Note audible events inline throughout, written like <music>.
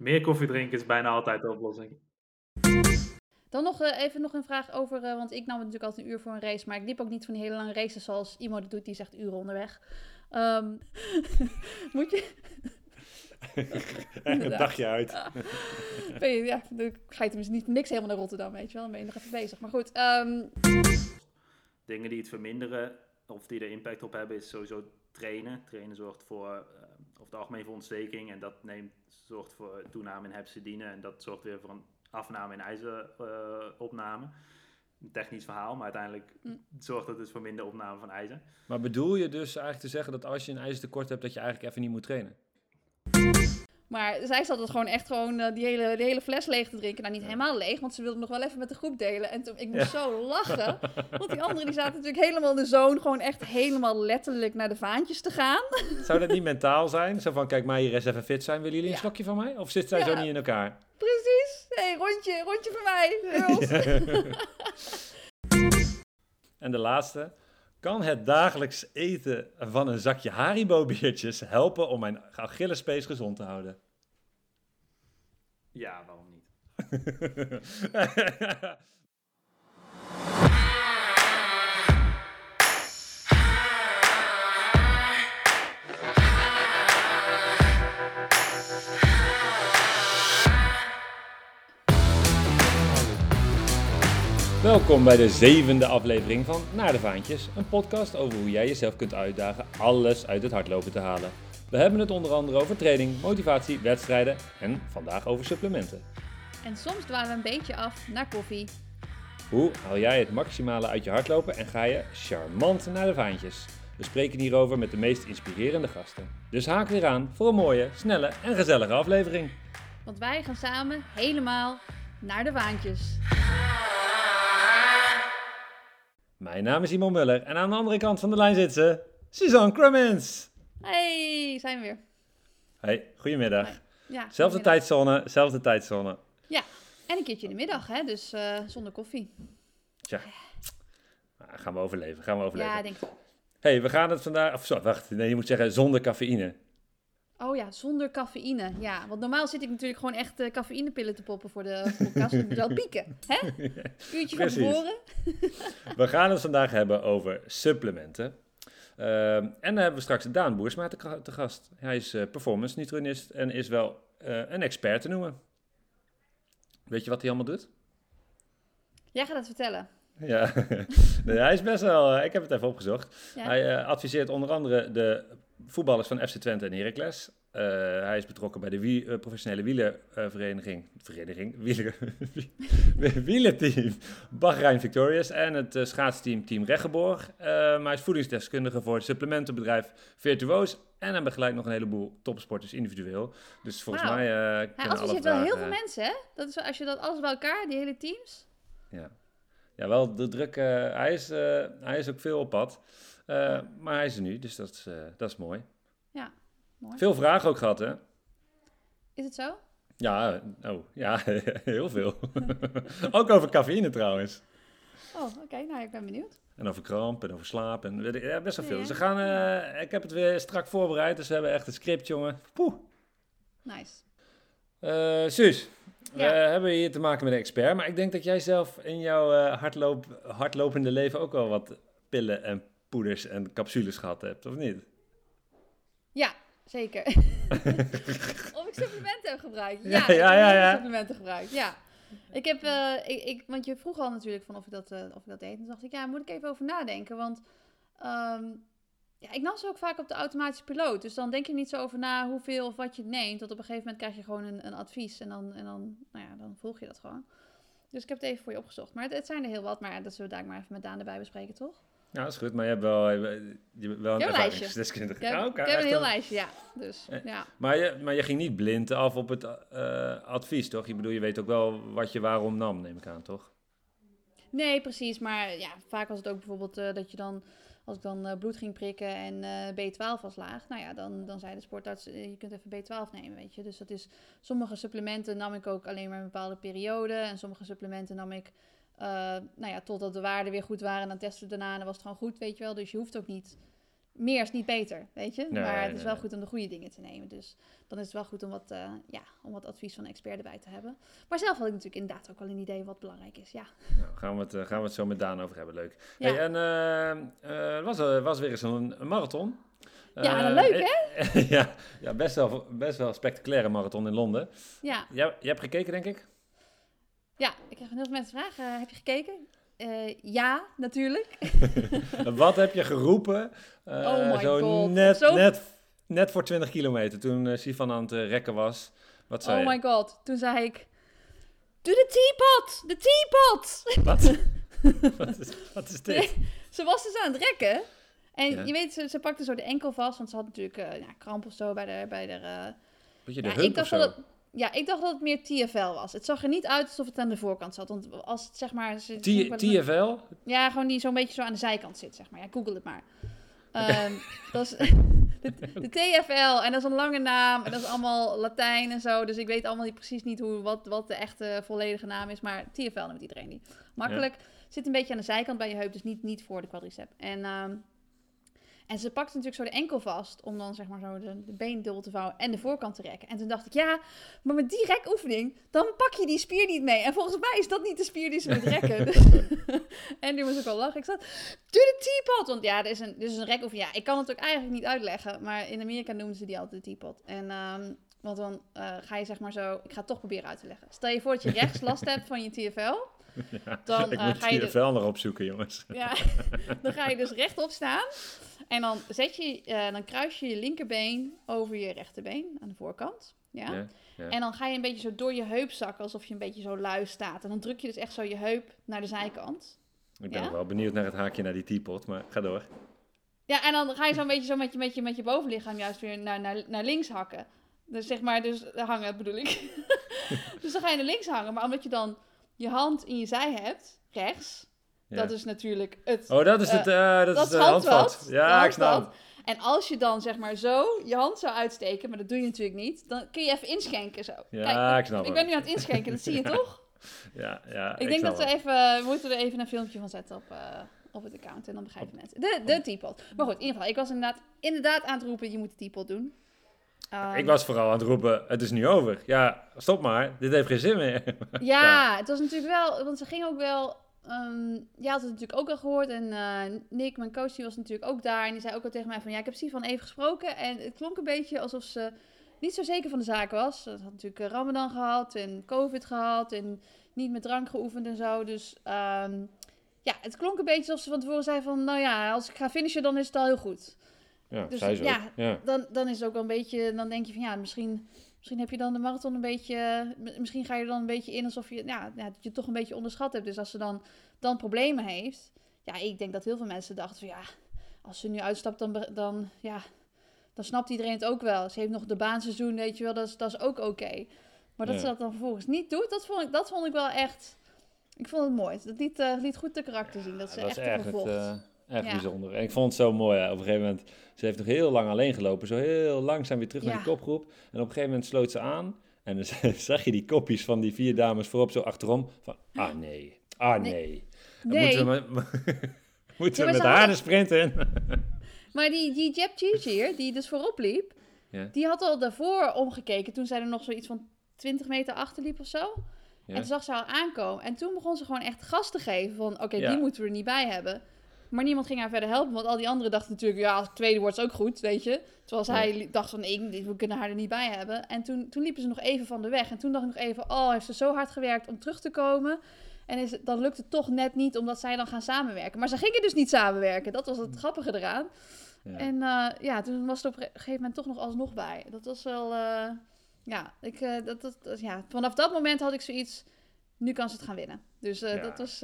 Meer koffie drinken is bijna altijd de oplossing. Dan nog eh, even nog een vraag over, eh, want ik nam het natuurlijk altijd een uur voor een race, maar ik liep ook niet van die hele lange races zoals iemand dat doet, die zegt uren onderweg. Ehm, <laughs> moet je... <laughs> een dagje uit. <laughs> Ben je, ja, dan ga je tenminste niet niks helemaal naar Rotterdam, weet je wel. Dan ben je nog even bezig. Maar goed, ehm, Dingen die het verminderen of die er impact op hebben, is sowieso trainen. Trainen zorgt voor, eh, over het algemeen voor ontsteking en dat neemt, zorgt voor toename in hepsidine en dat zorgt weer voor een afname in ijzeropname. een technisch verhaal, maar uiteindelijk Mm. zorgt het dus voor minder opname van ijzer. Maar bedoel je dus eigenlijk te zeggen dat als je een ijzertekort hebt, dat je eigenlijk even niet moet trainen? Maar zij zat het gewoon echt gewoon eh, die, hele, die hele fles leeg te drinken. Nou, niet helemaal leeg, want ze wilde nog wel even met de groep delen. En toen, ik moest zo lachen, <laughs> want die anderen die zaten natuurlijk helemaal in de zone, gewoon echt helemaal letterlijk naar de vaantjes te gaan. <laughs> Zou dat niet mentaal zijn? Zo van, kijk, mij hier eens even fit zijn. Willen jullie een Ja. slokje van mij? Of zit zij zo niet in elkaar? Precies. hey, rondje, rondje voor mij. <laughs> En de laatste. Kan het dagelijks eten van een zakje Haribo-biertjes helpen om mijn Achillespees gezond te houden? Ja, waarom niet? Welkom bij de zevende aflevering van Naar de Vaantjes, een podcast over hoe jij jezelf kunt uitdagen alles uit het hardlopen te halen. We hebben het onder andere over training, motivatie, wedstrijden en vandaag over supplementen. en soms dwalen we een beetje af naar koffie. Hoe haal jij het maximale uit je hardlopen en ga je charmant naar de vaantjes? We spreken hierover met de meest inspirerende gasten. Dus haak weer aan voor een mooie, snelle en gezellige aflevering. Want wij gaan samen helemaal naar de waantjes. Mijn naam is Simon Muller en aan de andere kant van de lijn zit ze, Suzanne Crummins. Hey, zijn we weer. Hey, goedemiddag. Ja, Zelfde tijdzone, zelfde tijdzone. Ja, en een keertje in de middag, hè? dus eh, zonder koffie. Tja, Nou, gaan we overleven, gaan we overleven. Ja, ik denk ik. hey, we gaan het vandaag, of zo, wacht, nee, je moet zeggen zonder cafeïne. Oh ja, zonder cafeïne. Ja, want normaal zit ik natuurlijk gewoon echt eh, cafeïnepillen te poppen voor de podcast. Moet wel pieken, hè? <laughs> Uurtje van tevoren. <laughs> We gaan het vandaag hebben over supplementen. Ehm, en dan hebben we straks Daan Boersma te, ga- te gast. Hij is eh, performance nutritionist en is wel eh, een expert te noemen. Weet je wat hij allemaal doet? Jij gaat het vertellen. Ja, <laughs> nee, hij is best wel, eh, ik heb het even opgezocht. Ja? Hij adviseert onder andere de voetballers van FC Twente en Heracles. Eh, hij is betrokken bij de wie, eh, professionele wielervereniging, vereniging, wieler, <laughs> wielerteam Bahrein Victorious en het eh, schaatsteam Team Reggeborg. Maar hij is voedingsdeskundige voor het supplementenbedrijf Virtuoos en hij begeleidt nog een heleboel topsporters individueel. Dus volgens Wauw. mij Hij adviseert wel heel veel mensen, hè? Dat is, als je dat alles bij elkaar, die hele teams. Ja, ja wel de druk. hij, is, hij is ook veel op pad. Maar hij is er nu, dus dat is, dat is mooi. Ja, mooi. Veel vragen ook gehad, hè? Is het zo? Ja, oh, ja, <laughs> heel veel. <laughs> ook over cafeïne trouwens. Oh, oké. Nou, ik ben benieuwd. En over kramp en over slaap en weet ik- ja, best wel veel. Ja. Dus we gaan, eh, ik heb het weer strak voorbereid, dus we hebben echt een script, jongen. Poeh. Nice. Eh Suus, we hebben hier te maken met een expert, maar ik denk dat jij zelf in jouw eh, hardloop, hardlopende leven ook wel wat pillen en poeders en capsules gehad hebt, of niet? Ja, zeker. <laughs> of ik supplementen heb gebruikt. Ja, Ja, ja, supplementen gebruikt. Ja. Ik heb, eh, ik, ik, want je vroeg al natuurlijk van of ik dat, eh, of ik dat deed. En toen dacht ik, ja, moet ik even over nadenken. Want ehm, ja, ik nam ze ook vaak op de automatische piloot. Dus dan denk je niet zo over na hoeveel of wat je neemt. Tot op een gegeven moment krijg je gewoon een, een advies. En, dan, en dan, nou ja, dan volg je dat gewoon. Dus ik heb het even voor je opgezocht. Maar het, het zijn er heel wat. Maar dat zullen we daar maar even met Daan erbij bespreken, toch? Ja, dat is goed, maar je hebt wel, je hebt wel een ervaringsdeskundige. Ik heb, Ja, ik heb een heel lijstje, ja. Dus, Eh, ja. Maar je, maar je ging niet blind af op het eh, advies, toch? Je bedoel, je weet ook wel wat je waarom nam, neem ik aan, toch? Nee, precies. Maar ja, vaak was het ook bijvoorbeeld eh, dat je dan, als ik dan bloed ging prikken en eh, B12 was laag, nou ja, dan, dan zei de sportarts, je kunt even B12 nemen, weet je. Dus dat is, sommige supplementen nam ik ook alleen maar een bepaalde periode en sommige supplementen nam ik, eh, nou ja, totdat de waarden weer goed waren en dan testen we daarna en dan was het gewoon goed, weet je wel. Dus je hoeft ook niet meer is niet beter, weet je. Nee, maar het is wel nee. goed om de goede dingen te nemen. Dus dan is het wel goed om wat, eh, ja, om wat advies van een expert erbij te hebben. Maar zelf had ik natuurlijk inderdaad ook wel een idee wat belangrijk is. Ja, Nou, gaan, we het, eh, gaan we het zo met Daan over hebben. Leuk. Ja. Hey, en het was, was weer eens een, marathon. Ja, leuk, hè? <laughs> ja, ja best, wel, best wel spectaculaire marathon in Londen. ja, Jij, jij hebt gekeken, denk ik? Ja. ik krijg heel veel mensen vragen. heb je gekeken? Eh, ja, natuurlijk. <laughs> Wat heb je geroepen? eh, Oh my zo God. Net, Zo- net, net voor 20 kilometer, toen eh Sifan aan het rekken was. Wat zei Oh je? my god. Toen zei ik, doe de teapot! De teapot! Wat? <laughs> wat, is, wat is dit? Nee, ze was dus aan het rekken. En Ja. je weet, ze, ze pakte zo de enkel vast, want ze had natuurlijk ja, kramp of zo bij de... Bij de Beetje de ja, ik of dacht zo? dat ja, ik dacht dat het meer TFL was. Het zag er niet uit alsof het aan de voorkant zat. Want als het zeg maar... Ze, T- TFL? Ja, gewoon die zo'n beetje zo aan de zijkant zit, zeg maar. Ja, google het maar. Ehm, <laughs> dat is <laughs> de, de TFL en dat is een lange naam en dat is allemaal Latijn en zo. Dus ik weet allemaal niet precies niet hoe, wat, wat de echte volledige naam is. Maar TFL noemt iedereen die. Makkelijk. Zit een beetje aan de zijkant bij je heup, dus niet, niet voor de quadricep. En, ehm, en ze pakte natuurlijk zo de enkel vast om dan zeg maar zo de, de been dubbel te vouwen en de voorkant te rekken. En toen dacht ik, ja, maar met die rekoefening, dan pak je die spier niet mee. En volgens mij is dat niet de spier die ze moet rekken. Dus- <laughs> <laughs> en die moest ook al lachen. Ik zat, doe de teapot. Want ja, er is een, er is een rekoefening. Ja, ik kan het ook eigenlijk niet uitleggen. Maar in Amerika noemen ze die altijd de teapot. En, ehm, want dan eh, ga je zeg maar zo, ik ga het toch proberen uit te leggen. Stel je voor dat je <laughs> rechts last hebt van je TFL. Dan ik eh, moet ga je de- TFL nog opzoeken, jongens. ja, <laughs> dan ga je dus rechtop staan. En dan, zet je, eh, dan kruis je je linkerbeen over je rechterbeen aan de voorkant. Ja? Ja, ja. En dan ga je een beetje zo door je heup zakken, alsof je een beetje zo lui staat. En dan druk je dus echt zo je heup naar de zijkant. Ik ben wel benieuwd naar het haakje naar die teapot, maar ga door. Ja, en dan ga je zo'n beetje zo met je, met je, met je bovenlichaam juist weer naar, naar, naar links hakken. Dus zeg maar, dus hangen bedoel ik. <laughs> dus dan ga je naar links hangen. Maar omdat je dan je hand in je zij hebt, rechts, Ja. dat is natuurlijk het Oh, dat is Eh, het, eh, dat dat is de handvat. handvat. Ja, ik snap. En als je dan zeg maar zo je hand zou uitsteken, maar dat doe je natuurlijk niet, dan kun je even inschenken zo. Ja, ik snap ik ben nu aan het inschenken, dat zie je <laughs> toch? Ja, ja, Ik denk snap dat we even, we moeten er even een filmpje van zetten op, eh, op het account en dan begrijpen mensen. De, de teapot. Maar goed, in ieder geval, ik was inderdaad, inderdaad aan het roepen, je moet de teapot doen. Ehm, Ik was vooral aan het roepen, het is nu over. Ja, stop maar, dit heeft geen zin meer. <laughs> Ja, Ja. het was natuurlijk wel, want ze ging ook wel. ehm ja, had het natuurlijk ook al gehoord. En eh, Nick, mijn coach, die was natuurlijk ook daar. En die zei ook al tegen mij van, ja, ik heb Sivan even gesproken. En het klonk een beetje alsof ze niet zo zeker van de zaak was. Ze had natuurlijk eh, Ramadan gehad en COVID gehad en niet met drank geoefend en zo. Dus ehm, ja, het klonk een beetje alsof ze van tevoren zei van, nou ja, als ik ga finishen, dan is het al heel goed. Ja, Dus ze ja. Dan, dan is het ook wel een beetje, dan denk je van ja, misschien, misschien heb je dan de marathon een beetje, misschien ga je er dan een beetje in alsof je, ja, ja, dat je het toch een beetje onderschat hebt. Dus als ze dan, dan problemen heeft, ja, ik denk dat heel veel mensen dachten van ja, als ze nu uitstapt, dan, dan, ja, dan snapt iedereen het ook wel. Ze heeft nog de baanseizoen, weet je wel, dat is, dat is ook oké. Maar dat Ja. ze dat dan vervolgens niet doet, dat vond ik, dat vond ik wel echt, ik vond het mooi. Dat liet, eh, liet goed de karakter zien, dat ze dat echt echt, het. Echt Ja. bijzonder. En ik vond het zo mooi. hè. Op een gegeven moment, ze heeft nog heel lang alleen gelopen. Zo heel langzaam weer terug naar die kopgroep. En op een gegeven moment sloot ze aan. En dan <laughs> zag je die kopjes van die vier dames voorop zo achterom. Van, ah nee, ah Nee. nee. Dan Nee. Moeten we, <laughs> met- moeten we haar hadden- de sprint in? <laughs> Maar die, die Jeb Cheer, die dus voorop liep, Ja. die had al daarvoor omgekeken toen zij er nog zoiets van 20 meter achter liep of zo. En toen zag ze haar aankomen. En toen begon ze gewoon echt gas te geven van, oké, die moeten we er niet bij hebben. Maar niemand ging haar verder helpen, want al die anderen dachten natuurlijk, ja, als het tweede wordt is ook goed, weet je. Terwijl Ja. li- dacht van, nee, we kunnen haar er niet bij hebben. En toen, toen liepen ze nog even van de weg. En toen dacht ik nog even, oh, heeft ze zo hard gewerkt om terug te komen. En is dan lukt het toch net niet, omdat zij dan gaan samenwerken. Maar ze gingen dus niet samenwerken. Dat was het grappige eraan. Ja. En eh, ja, toen was het op een gegeven moment toch nog alsnog bij. Dat was wel, eh, ja, ik, eh, dat, dat, ja, vanaf dat moment had ik zoiets, nu kan ze het gaan winnen. Dus Ja. dat was,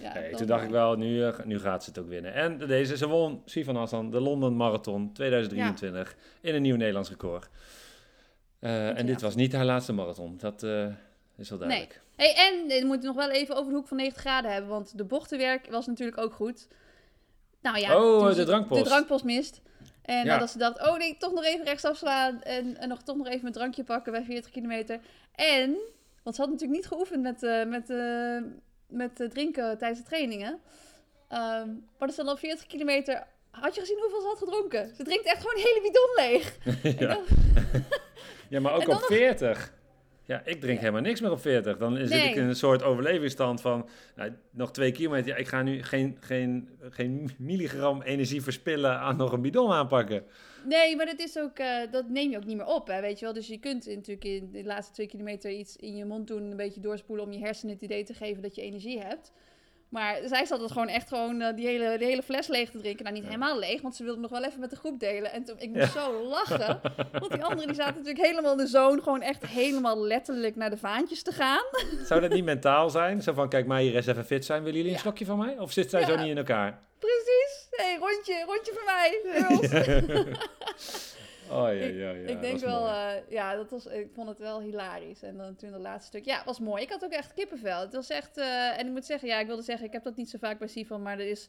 ja. Hey, toen dacht ik wel, nu, eh, nu gaat ze het ook winnen. En deze, ze won Sivan Hassan de London Marathon 2023 in een nieuw Nederlands record. Eh, en dit was niet haar laatste marathon. Dat eh, is wel duidelijk. Hey, en we moeten nog wel even over de hoek van 90 graden hebben, want de bochtenwerk was natuurlijk ook goed. Nou ja, Oh, de drankpost. De drankpost mist. En Ja. eh, dat ze dacht, oh nee, toch nog even rechtsaf slaan en, en nog, toch nog even mijn drankje pakken bij 40 kilometer. En, want ze had natuurlijk niet geoefend met, eh, met, met eh, drinken tijdens de trainingen. Ehm, maar dat ze dan op 40 kilometer Had je gezien hoeveel ze had gedronken? Ze drinkt echt gewoon een hele bidon leeg. <laughs> ja. ja, maar ook op nog- 40. Ja, ik drink helemaal niks meer op 40. Dan zit Nee. ik in een soort overlevingsstand van nou, nog twee kilometer. Ja, ik ga nu geen, geen, geen milligram energie verspillen aan nog een bidon aanpakken. Nee, maar dat is ook, eh, dat neem je ook niet meer op, hè, weet je wel. Dus je kunt natuurlijk in de laatste twee kilometer iets in je mond doen, een beetje doorspoelen om je hersenen het idee te geven dat je energie hebt. Maar zij zat het gewoon echt gewoon eh, die, hele, die hele fles leeg te drinken. Nou, niet helemaal leeg, want ze wilde nog wel even met de groep delen. En toen, ik moest zo lachen. <laughs> Want die anderen die zaten natuurlijk helemaal in de zone, gewoon echt helemaal letterlijk naar de vaantjes te gaan. <laughs> Zou dat niet mentaal zijn? Zo van, kijk, maar hier eens even fit zijn. Willen jullie een slokje van mij? Of zit zij zo niet in elkaar? Precies. hey, rondje, rondje voor mij. <laughs> <laughs> Oh ja, Ik- ja, ja. ik denk wel, eh, ja, dat was, ik vond het wel hilarisch. En dan toen dat laatste stuk, ja, was mooi. Ik had ook echt kippenvel. Het was echt, eh, en ik moet zeggen, ja, ik wilde zeggen, ik heb dat niet zo vaak bij Sifan, maar er is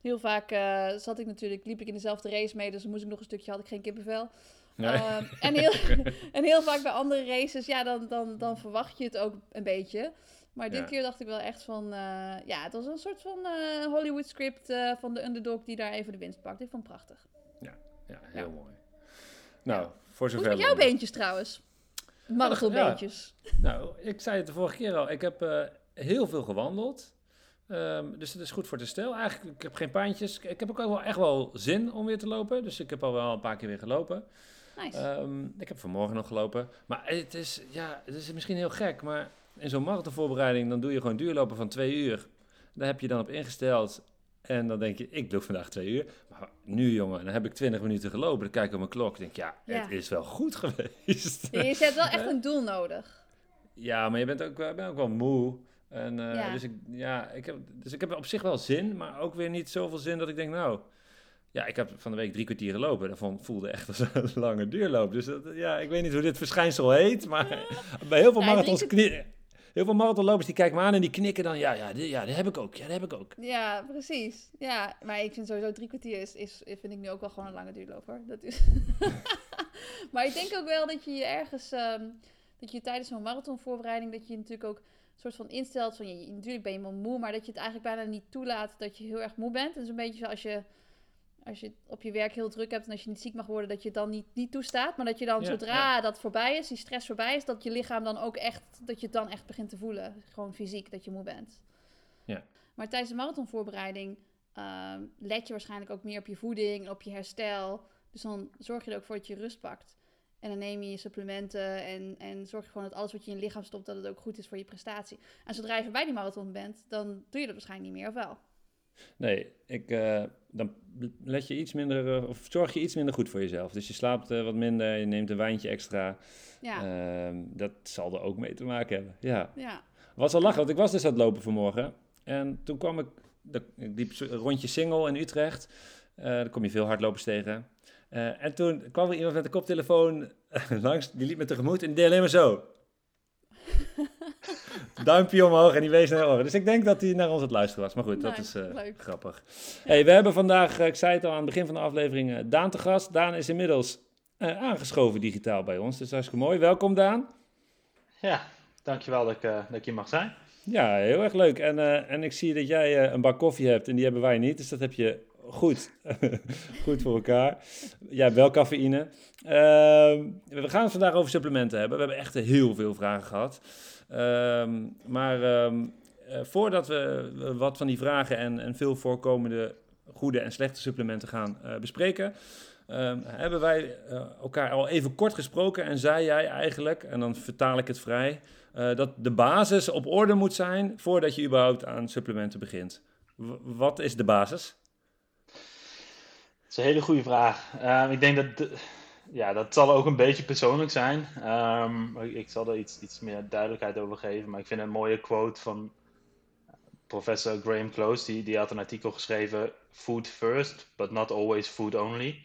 heel vaak, eh, zat ik natuurlijk, liep ik in dezelfde race mee, dus dan moest ik nog een stukje, had ik geen kippenvel. Nee. Ehm, <laughs> en, heel, <laughs> en heel vaak bij andere races, ja, dan, dan, dan verwacht je het ook een beetje. Maar dit Ja. keer dacht ik wel echt van, ja, het was een soort van Hollywood script van de underdog die daar even de winst pakt. Ik vond het prachtig. ja, heel mooi. Nou, voor Hoe zover... met jouw beentjes trouwens? Marathonbeentjes. Nou, ik zei het de vorige keer al. Ik heb eh, heel veel gewandeld. Ehm, dus het is goed voor te stel. Eigenlijk, ik heb geen pijntjes. Ik heb ook wel echt wel zin om weer te lopen. Dus ik heb al wel een paar keer weer gelopen. Nice. Ehm, ik heb vanmorgen nog gelopen. Maar het is, ja, het is misschien heel gek. Maar in zo'n marathonvoorbereiding, dan doe je gewoon duurlopen van twee uur. Daar heb je dan op ingesteld. En dan denk je, ik doe vandaag twee uur. Maar nu, jongen, dan heb ik twintig minuten gelopen. Dan kijk ik op mijn klok. denk ik, ja, Ja. het is wel goed <laughs> geweest. Ja, je hebt wel echt een doel nodig. Ja, maar je bent ook, wel- ik ben ook wel moe. En, eh, Ja. dus, ik, ja, ik heb, dus ik heb op zich wel zin, maar ook weer niet zoveel zin dat ik denk, nou... Ja, ik heb van de week drie kwartier gelopen. Dat vond, voelde echt als een <laughs> lange duurloop. Dus dat, ja, ik weet niet hoe dit verschijnsel heet, maar <laughs> bij heel veel Ja, marathons... Heel veel marathonlopers die kijken me aan en die knikken dan, ja, ja, ja, dat heb ik ook, ja, dat heb ik ook. Ja, precies. Ja, maar ik vind sowieso drie kwartier is, is, vind ik nu ook wel gewoon een lange duurloop hoor. Dat is... <laughs> maar ik denk ook wel dat je je ergens, ehm, dat je tijdens zo'n marathonvoorbereiding, dat je je natuurlijk ook een soort van instelt van, je, natuurlijk ben je wel moe, maar dat je het eigenlijk bijna niet toelaat dat je heel erg moe bent. Is een beetje zoals je, als je op je werk heel druk hebt en als je niet ziek mag worden, dat je het dan niet, niet toestaat. Maar dat je dan Ja, zodra dat voorbij is, die stress voorbij is, dat je lichaam dan ook echt, dat je het dan echt begint te voelen. Gewoon fysiek, dat je moe bent. Ja. Maar tijdens de marathonvoorbereiding ehm let je waarschijnlijk ook meer op je voeding op je herstel. Dus dan zorg je er ook voor dat je rust pakt. En dan neem je je supplementen en, en zorg je gewoon dat alles wat je in je lichaam stopt, dat het ook goed is voor je prestatie. En zodra je voorbij die marathon bent, dan doe je dat waarschijnlijk niet meer, of wel? Nee, ik, eh, dan let je iets minder, eh, of zorg je iets minder goed voor jezelf. Dus je slaapt eh, wat minder, je neemt een wijntje extra. Ja, Ehm, dat zal er ook mee te maken hebben, ja. ja. was al lachen, want ik was dus aan het lopen vanmorgen. En toen kwam ik, de, ik liep een rondje single in Utrecht. Eh daar kom je veel hardlopers tegen. En toen kwam er iemand met een koptelefoon <laughs> langs, die liep me tegemoet en die deed alleen maar zo. <laughs> Duimpje omhoog en die wees naar de oren. Dus ik denk dat hij naar ons aan het luisteren was. Maar goed, dat is eh, grappig. Hey, we hebben vandaag, eh, ik zei het al aan het begin van de aflevering, eh, Daan te gast. Daan is inmiddels eh, aangeschoven digitaal bij ons. Dus hartstikke mooi. Welkom Daan. Ja, dankjewel dat ik, eh, dat ik hier mag zijn. Ja, heel erg leuk. En, eh, en ik zie dat jij eh, een bak koffie hebt en die hebben wij niet. Dus dat heb je goed, <laughs> goed voor elkaar. Hebt wel cafeïne. Ehm, we gaan het vandaag over supplementen hebben. We hebben echt heel veel vragen gehad. Ehm, maar ehm, eh, voordat we wat van die vragen en, en veel voorkomende goede en slechte supplementen gaan eh, bespreken... hebben wij eh, elkaar al even kort gesproken en zei jij eigenlijk, en dan vertaal ik het vrij, dat de basis op orde moet zijn voordat je überhaupt aan supplementen begint. Wat is de basis? Is een hele goede vraag. Ehm, ik denk dat, de- ja, dat zal ook een beetje persoonlijk zijn. Ehm, ik, zal er iets, iets meer duidelijkheid over geven. Maar ik vind een mooie quote van professor Graham Close. Die, die had een artikel geschreven: Food first, but not always food only.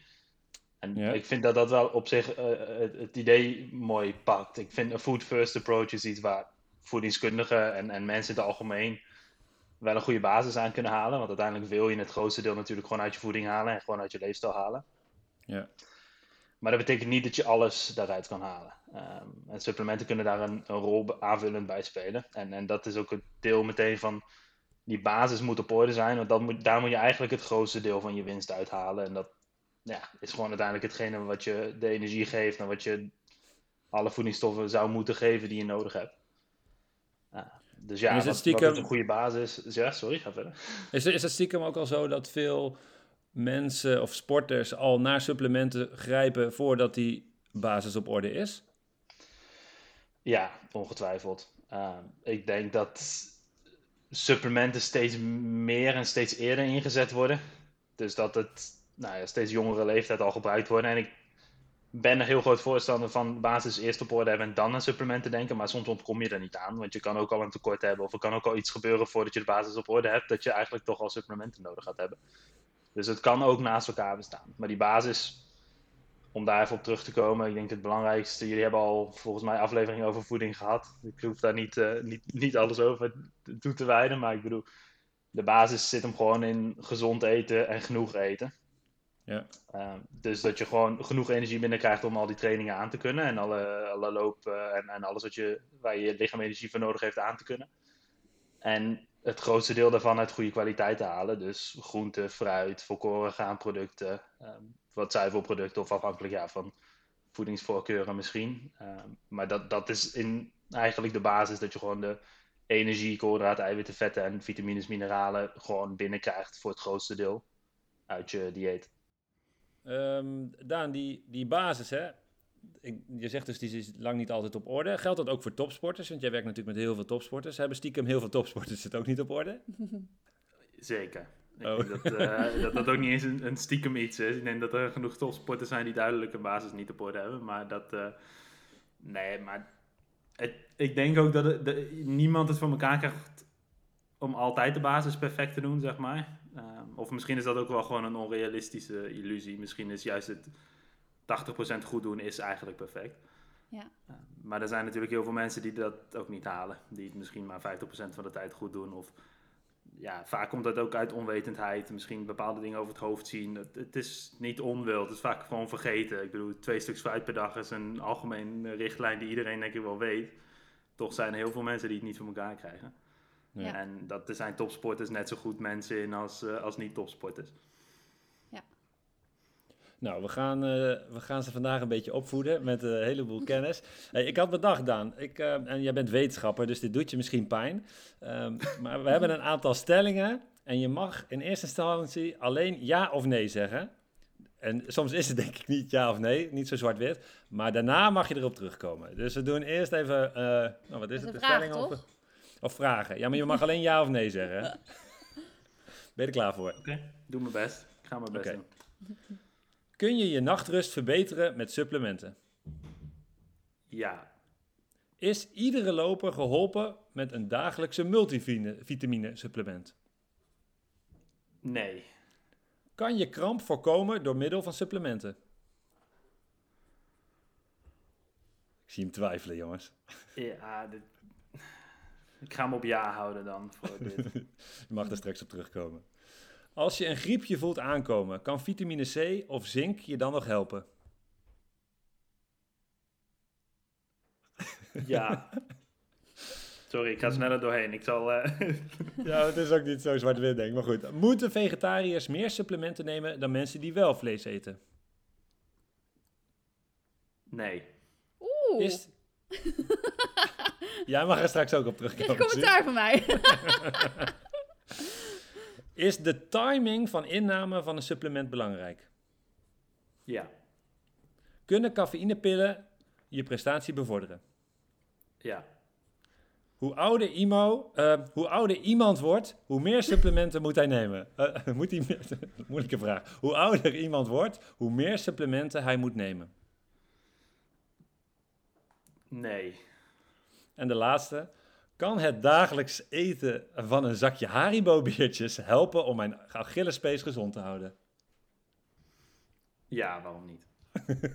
En ik vind dat dat wel op zich eh, het, het idee mooi pakt. Ik vind een food first approach is iets waar voedingskundigen en, en mensen in het algemeen wel een goede basis aan kunnen halen. Want uiteindelijk wil je het grootste deel natuurlijk gewoon uit je voeding halen en gewoon uit je leefstijl halen. Ja. Maar dat betekent niet dat je alles daaruit kan halen. Ehm, en supplementen kunnen daar een, een rol aanvullend bij spelen. En, en dat is ook het deel meteen van die basis moet op orde zijn, want dat moet, daar moet je eigenlijk het grootste deel van je winst uithalen. En dat ja, is gewoon uiteindelijk hetgene wat je de energie geeft en wat je alle voedingsstoffen zou moeten geven die je nodig hebt. Dus ja, is het stiekem- wat een goede basis? Ja, sorry, ga verder. Is, is het stiekem ook al zo dat veel mensen of sporters al naar supplementen grijpen voordat die basis op orde is? Ja, ongetwijfeld. Ehm, ik denk dat supplementen steeds meer en steeds eerder ingezet worden. Dus dat het nou ja, steeds jongere leeftijd al gebruikt worden. En ik ben een heel groot voorstander van basis eerst op orde hebben en dan aan supplementen denken. Maar soms ontkom je er niet aan. Want je kan ook al een tekort hebben of er kan ook al iets gebeuren voordat je de basis op orde hebt. Dat je eigenlijk toch al supplementen nodig gaat hebben. Dus het kan ook naast elkaar bestaan. Maar die basis, om daar even op terug te komen. Ik denk het belangrijkste, jullie hebben al volgens mij afleveringen over voeding gehad. Ik hoef daar niet, eh, niet, niet alles over toe te wijden, maar ik bedoel, de basis zit hem gewoon in gezond eten en genoeg eten. Ja. Eh, dus dat je gewoon genoeg energie binnenkrijgt om al die trainingen aan te kunnen en alle, alle eh, en, en alles wat je, waar je je lichaam energie voor nodig heeft aan te kunnen. En het grootste deel daarvan uit goede kwaliteit te halen. Dus groente, fruit, volkoren graanproducten, ehm, wat zuivelproducten of afhankelijk ja, van voedingsvoorkeuren misschien. Ehm, maar dat, dat is in eigenlijk de basis dat je gewoon de energie, koolhydraten, eiwitten, vetten en vitamines, mineralen gewoon binnenkrijgt voor het grootste deel uit je dieet. Ehm, Daan, die, die basis, hè? Ik, je zegt dus die is lang niet altijd op orde. Geldt dat ook voor topsporters? Want jij werkt natuurlijk met heel veel topsporters. Hebben stiekem heel veel topsporters het ook niet op orde? <laughs> Zeker. Ik Oh. denk dat, eh, dat dat ook niet eens een, een stiekem iets is. Ik denk dat er genoeg topsporters zijn die duidelijk een basis niet op orde hebben. Maar dat. eh, nee, maar. Het, ik denk ook dat het, de- niemand het voor elkaar krijgt om altijd de basis perfect te doen, zeg maar. Ehm, of misschien is dat ook wel gewoon een onrealistische illusie. Misschien is juist het 80% goed doen is eigenlijk perfect. Ja. Eh, maar er zijn natuurlijk heel veel mensen die dat ook niet halen. Die het misschien maar 50% van de tijd goed doen. Of ja, vaak komt dat ook uit onwetendheid. Misschien bepaalde dingen over het hoofd zien. Het, het is niet onwil, het is vaak gewoon vergeten. Ik bedoel, twee stuks fruit per dag is een algemeen eh, richtlijn die iedereen denk ik wel weet. Toch zijn er heel veel mensen die het niet voor elkaar krijgen. Ja. En dat er zijn topsporters net zo goed mensen in als, eh, als niet-topsporters. Nou, we gaan, eh, we gaan ze vandaag een beetje opvoeden met een heleboel kennis. Hey, ik had bedacht, Daan, ik, eh, en jij bent wetenschapper, dus dit doet je misschien pijn. Ehm, <laughs> maar we hebben een aantal stellingen en je mag in eerste instantie alleen ja of nee zeggen. En soms is het denk ik niet ja of nee, niet zo zwart-wit. Maar daarna mag je erop terugkomen. Dus we doen eerst even, eh, nou wat is het, de stelling? Of, toch? Of vragen. Ja, maar je mag alleen ja of nee zeggen. hè? <laughs> Ben je er klaar voor? Oké, doe mijn best. Ik ga mijn best doen. Kun je je nachtrust verbeteren met supplementen? Ja, Is iedere loper geholpen met een dagelijkse multivitamine supplement? nee. Kan je kramp voorkomen door middel van supplementen? Ik zie hem twijfelen, jongens. Ja, dit... Ik ga hem op ja houden dan. Voor <laughs> dit. Je mag er straks op terugkomen. Als je een griepje voelt aankomen, kan vitamine C of zink je dan nog helpen? <laughs> Ja. Sorry, ik ga sneller doorheen. Ik zal. eh, <laughs> Ja, het is ook niet zo zwart-wit, denk ik. Maar goed, moeten vegetariërs meer supplementen nemen dan mensen die wel vlees eten? nee. Oeh, Is... Jij mag er straks ook op krijg terugkomen. je zie. commentaar van mij. <laughs> Is de timing van inname van een supplement belangrijk? Ja. Kunnen cafeïnepillen je prestatie bevorderen? Ja. Hoe ouder, imo, eh, hoe ouder iemand wordt, hoe meer supplementen moet hij nemen? Eh, <laughs> moet hij meer, <laughs> moeilijke vraag. Hoe ouder iemand wordt, hoe meer supplementen hij moet nemen. Nee. En de laatste. Kan het dagelijks eten van een zakje Haribo-biertjes helpen om mijn Achillespees gezond te houden? Ja, waarom niet? Ik <laughs>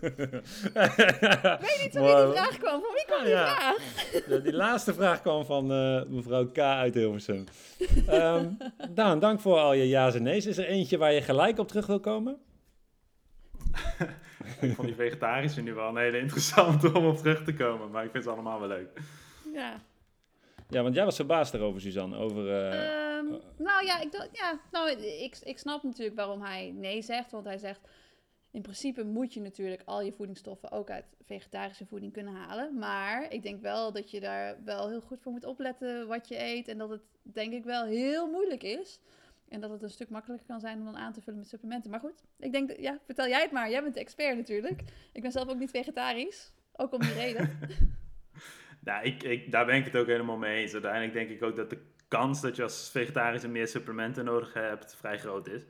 weet niet hoe die vraag kwam. Van wie kwam die Ja. vraag? Die laatste vraag kwam van eh, mevrouw K. uit Hilversum. Ehm <laughs> Daan, dank voor al je ja's en nee's. Is er eentje waar je gelijk op terug wil komen? <laughs> Ik vond die vegetarische nu wel een hele interessante om op terug te komen. Maar ik vind ze allemaal wel leuk. Ja. Ja, want jij was verbaasd daarover, Suzanne. Over, eh, Ehm, Ehm, nou ja, ik, ja nou, ik, ik snap natuurlijk waarom hij nee zegt. Want hij zegt, in principe moet je natuurlijk al je voedingsstoffen ook uit vegetarische voeding kunnen halen. Maar ik denk wel dat je daar wel heel goed voor moet opletten wat je eet. En dat het denk ik wel heel moeilijk is. En dat het een stuk makkelijker kan zijn om dan aan te vullen met supplementen. Maar goed, ik denk, dat- ja, vertel jij het maar. Jij bent de expert natuurlijk. Ik ben zelf ook niet vegetarisch. Ook om die reden. <laughs> Nou, ik, ik, daar ben ik het ook helemaal mee eens. Uiteindelijk denk ik ook dat de kans dat je als vegetariër meer supplementen nodig hebt vrij groot is.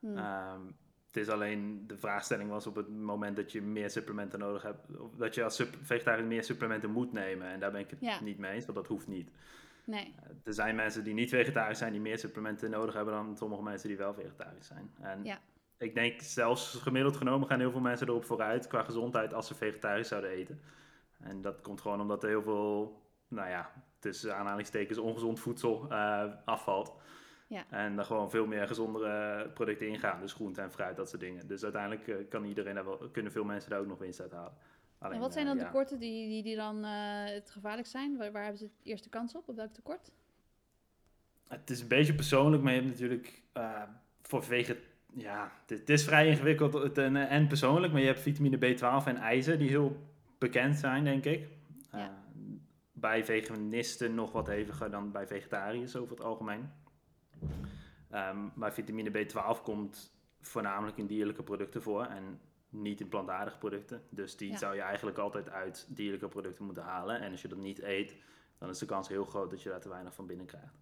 Hm. Ehm, het is alleen, de vraagstelling was op het moment dat je meer supplementen nodig hebt, of dat je als vegetariër meer supplementen moet nemen. En daar ben ik het Ja. niet mee eens, want dat hoeft niet. Nee. Eh, Er zijn mensen die niet vegetarisch zijn, die meer supplementen nodig hebben dan sommige mensen die wel vegetarisch zijn. En Ja. ik denk zelfs gemiddeld genomen gaan heel veel mensen erop vooruit qua gezondheid als ze vegetarisch zouden eten. En dat komt gewoon omdat er heel veel, nou ja, tussen aanhalingstekens ongezond voedsel eh, afvalt. Ja. En er gewoon veel meer gezondere producten ingaan, dus groente en fruit, dat soort dingen. Dus uiteindelijk eh, kan iedereen daar wel, kunnen veel mensen daar ook nog winst uit halen. Alleen, En wat zijn dan ja. tekorten die, die, die dan eh, het gevaarlijk zijn? Waar, waar hebben ze het eerste kans op? Op welk tekort? Het is een beetje persoonlijk, maar je hebt natuurlijk eh, voor veget... Ja, het, is vrij ingewikkeld en persoonlijk, maar je hebt vitamine B12 en ijzer die heel bekend zijn, denk ik. Ja. Eh, bij veganisten nog wat heviger dan bij vegetariërs over het algemeen. Ehm, maar vitamine B12 komt voornamelijk in dierlijke producten voor en niet in plantaardige producten. Dus die Ja. zou je eigenlijk altijd uit dierlijke producten moeten halen. En als je dat niet eet, dan is de kans heel groot dat je daar te weinig van binnen krijgt.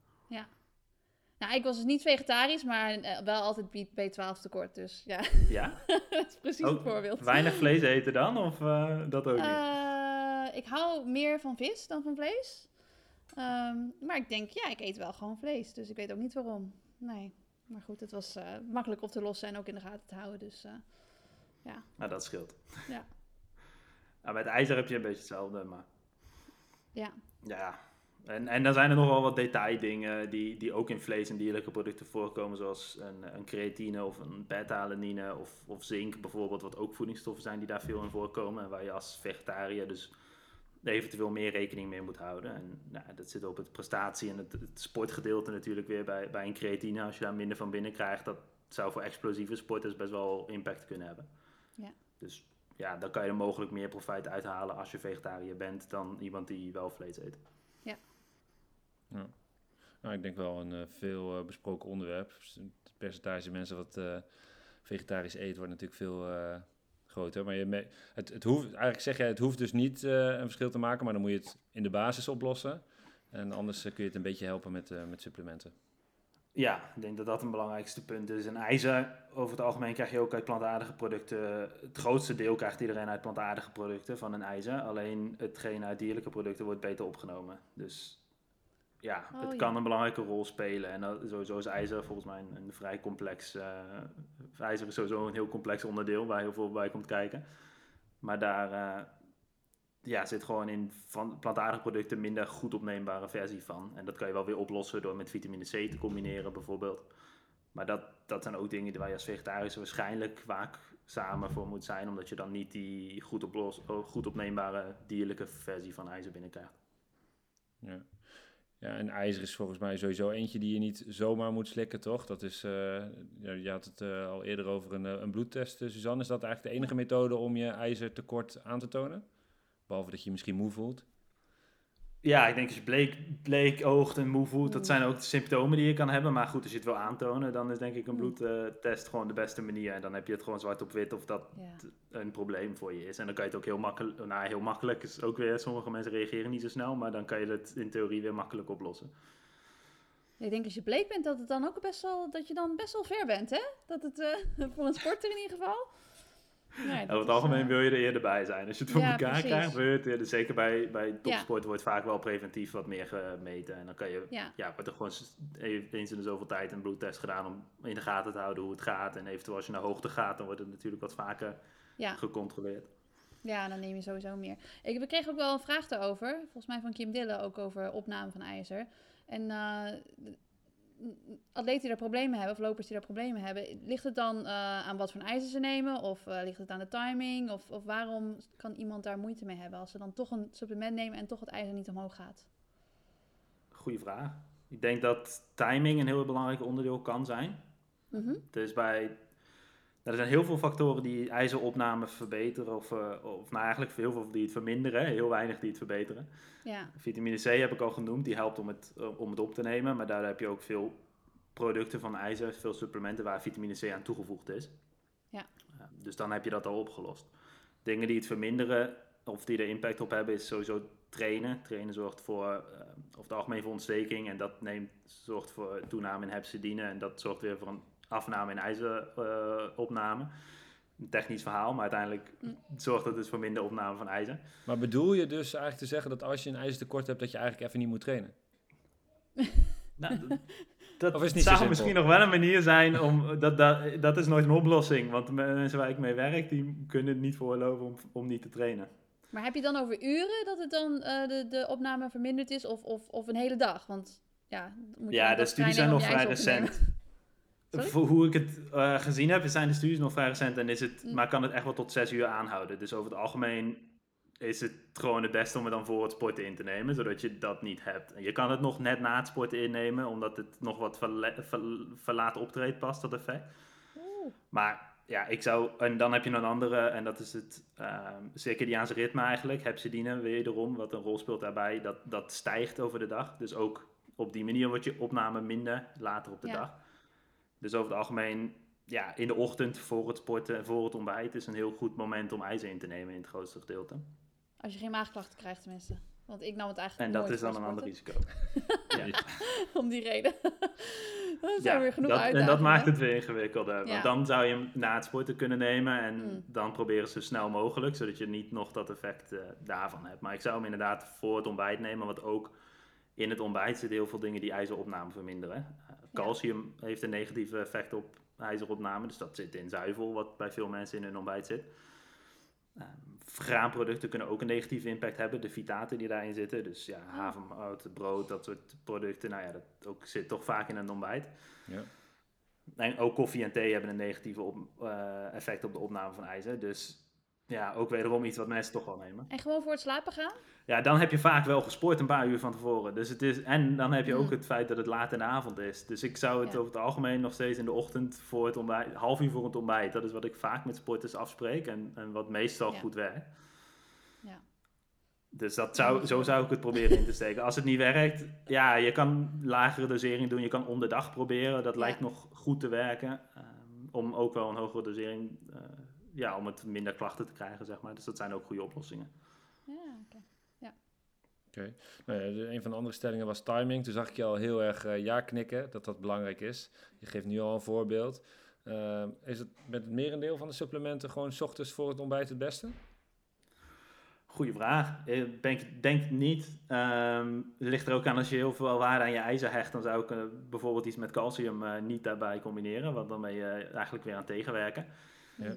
Nou, ik was dus niet vegetarisch, maar eh, wel altijd B- B12 tekort. Dus ja, <laughs> Ja? dat is precies Ook het voorbeeld. Weinig vlees eten dan? Of eh, dat ook niet? Eh, ik hou meer van vis dan van vlees. Ehm, maar ik denk, ja, ik eet wel gewoon vlees. Dus ik weet ook niet waarom. Nee. Maar goed, het was eh, makkelijk op te lossen en ook in de gaten te houden. Dus eh, Nou, dat scheelt. Ja. Nou, met ijzer heb je een beetje hetzelfde, maar ja. ja. En, en dan zijn er nog wel wat detaildingen die, die ook in vlees en dierlijke producten voorkomen, zoals een, een creatine of een beta-alanine of, of zink bijvoorbeeld, wat ook voedingsstoffen zijn die daar veel in voorkomen. En waar je als vegetariër dus eventueel meer rekening mee moet houden. En nou, dat zit op het prestatie en het, het sportgedeelte natuurlijk weer bij, bij een creatine. Als je daar minder van binnen krijgt, dat zou voor explosieve sporters best wel impact kunnen hebben. Ja. Dus ja, dan kan je er mogelijk meer profijt uithalen als je vegetariër bent dan iemand die wel vlees eet. Nou, ik denk wel een eh, veel eh, besproken onderwerp. Het percentage mensen wat eh, vegetarisch eet wordt natuurlijk veel groter. Maar je het, het hoeft, eigenlijk zeg jij, het hoeft dus niet een verschil te maken, maar dan moet je het in de basis oplossen. En anders kun je het een beetje helpen met, met supplementen. Ja, ik denk dat dat een belangrijkste punt is. En ijzer, over het algemeen krijg je ook uit plantaardige producten. Het grootste deel krijgt iedereen uit plantaardige producten van een ijzer. Alleen hetgeen uit dierlijke producten wordt beter opgenomen. Dus ja, Oh, het ja. kan een belangrijke rol spelen. En dat, sowieso is ijzer volgens mij een, een vrij complex... eh, ijzer is sowieso een heel complex onderdeel waar heel veel bij komt kijken. Maar daar eh, ja, zit gewoon in van plantaardige producten minder goed opneembare versie van. En dat kan je wel weer oplossen door met vitamine C te combineren bijvoorbeeld. Maar dat, dat zijn ook dingen waar je als vegetarische waarschijnlijk vaak samen voor moet zijn. Omdat je dan niet die goed, oplos, oh, goed opneembare dierlijke versie van ijzer binnenkrijgt. Ja. Ja, en ijzer is volgens mij sowieso eentje die je niet zomaar moet slikken, toch? Dat is, eh, je had het eh, al eerder over een, eh, een bloedtest, Suzanne. Is dat eigenlijk de enige methode om je ijzertekort aan te tonen? Behalve dat je je misschien moe voelt. Ja, ik denk als je bleek, bleek oogt en moe voelt, dat Oeh. zijn ook de symptomen die je kan hebben. Maar goed, als je het wil aantonen, dan is denk ik een Mm. bloedtest gewoon de beste manier. En dan heb je het gewoon zwart op wit of dat Ja. een probleem voor je is. En dan kan je het ook heel makkelijk, nou heel makkelijk is ook weer, sommige mensen reageren niet zo snel, maar dan kan je het in theorie weer makkelijk oplossen. Ik denk als je bleek bent dat het dan ook best wel, dat je dan best wel ver bent, hè? Dat het eh, <laughs> voor een sporter in ieder geval. Nee, Over het algemeen eh, wil je er eerder bij zijn. Als je het voor Ja, elkaar precies. krijgt, wil je het eerder. Zeker bij, bij topsport wordt vaak wel preventief wat meer gemeten. En dan kan je, Ja. wordt er gewoon e- eens in de zoveel tijd een bloedtest gedaan om in de gaten te houden hoe het gaat. En eventueel als je naar hoogte gaat, dan wordt het natuurlijk wat vaker gecontroleerd. Ja, dan neem je sowieso meer. Ik we kregen ook wel een vraag daarover. Volgens mij van Kim Dille ook over opname van ijzer. En eh, atleten die daar problemen hebben, of lopers die daar problemen hebben, ligt het dan eh, aan wat voor ijzer ze nemen? Of eh, ligt het aan de timing? Of, of waarom kan iemand daar moeite mee hebben als ze dan toch een supplement nemen en toch het ijzer niet omhoog gaat? Goeie vraag. Ik denk dat timing een heel belangrijk onderdeel kan zijn. Mhm. Dus bij, er zijn heel veel factoren die ijzeropname verbeteren, of, eh, of nou eigenlijk heel veel die het verminderen, heel weinig die het verbeteren. Ja. Vitamine C heb ik al genoemd, die helpt om het, eh, om het op te nemen, maar daar heb je ook veel producten van ijzer, veel supplementen waar vitamine C aan toegevoegd is. Ja. Dus dan heb je dat al opgelost. Dingen die het verminderen, of die er impact op hebben, is sowieso trainen. Trainen zorgt voor, eh, over het algemeen voor ontsteking en dat neemt, zorgt voor toename in hepsidine en dat zorgt weer voor een afname in ijzeropname. een technisch verhaal, maar uiteindelijk Mm. zorgt het dus voor minder opname van ijzer. Maar bedoel je dus eigenlijk te zeggen dat als je een ijzertekort hebt, dat je eigenlijk even niet moet trainen? <laughs> Nou, dat Of is het niet zo zou misschien nog wel een manier zijn om. Dat, dat, dat is nooit een oplossing. Want de mensen waar ik mee werk, die kunnen het niet veroorloven om, om niet te trainen. Maar heb je dan over uren dat het dan eh, de, de opname verminderd is of, of, of een hele dag? Want ja, moet je Ja, de studies zijn nog vrij recent. Sorry? Voor hoe ik het eh, gezien heb, zijn de studies nog vrij recent. En is het, Mm. Maar kan het echt wel tot zes uur aanhouden. Dus over het algemeen is het gewoon het beste om het dan voor het sporten in te nemen, zodat je dat niet hebt. En je kan het nog net na het sporten innemen, omdat het nog wat verlaat optreedt past, dat effect. Maar ja, ik zou, en dan heb je een andere, en dat is het ehm circadiaanse ritme eigenlijk, hepsidine wederom, wat een rol speelt daarbij, dat, dat stijgt over de dag. Dus ook op die manier wordt je opname minder later op de Ja. dag. Dus over het algemeen, ja, in de ochtend voor het sporten en voor het ontbijt is een heel goed moment om ijzer in te nemen in het grootste gedeelte. Als je geen maagklachten krijgt tenminste. Want ik nam het En eigenlijk dat nooit is dan een ander risico. <laughs> ja. Om die reden. dat <laughs> zijn Ja, weer genoeg dat, en dat maakt het weer ingewikkelder. Ja. Want dan zou je hem na het sporten kunnen nemen en Mm. dan proberen zo snel mogelijk, zodat je niet nog dat effect eh, daarvan hebt. Maar ik zou hem inderdaad voor het ontbijt nemen, want ook in het ontbijt zitten heel veel dingen die ijzeropname verminderen. Calcium heeft een negatieve effect op ijzeropname, dus dat zit in zuivel, wat bij veel mensen in hun ontbijt zit. Eh, graanproducten kunnen ook een negatieve impact hebben, de vitaten die daarin zitten. Dus ja, havermout, brood, dat soort producten, nou ja, dat ook, zit toch vaak in een ontbijt. Ja. En ook koffie en thee hebben een negatieve op, eh, effect op de opname van ijzer. Dus ja, ook wederom iets wat mensen toch wel nemen. En gewoon voor het slapen gaan? Ja, dan heb je vaak wel gesport een paar uur van tevoren. Dus het is, en dan heb je ook het feit dat het laat in de avond is. Dus ik zou het Ja. over het algemeen nog steeds in de ochtend voor het ontbijt, half uur voor het ontbijt. Dat is wat ik vaak met sporters afspreek en, en wat meestal Ja. goed werkt. Ja. Dus dat zou, zo zou ik het proberen in te steken. Als het niet werkt, ja, je kan lagere dosering doen. Je kan om de dag proberen. Dat lijkt nog goed te werken. ehm, om ook wel een hogere dosering, eh, ja, om het minder klachten te krijgen, zeg maar. Dus dat zijn ook goede oplossingen. Ja, oké. Oké. Nou ja, de- een van de andere stellingen was timing. Toen zag ik je al heel erg eh, ja knikken, dat dat belangrijk is. Je geeft nu al een voorbeeld. Ehm, is het met het merendeel van de supplementen gewoon 's ochtends voor het ontbijt het beste? Goeie vraag. Ik denk, denk niet. Ehm, het ligt er ook aan als je heel veel waarde aan je ijzer hecht, dan zou ik eh, bijvoorbeeld iets met calcium eh, niet daarbij combineren, want dan ben je eigenlijk weer aan het tegenwerken. Ja.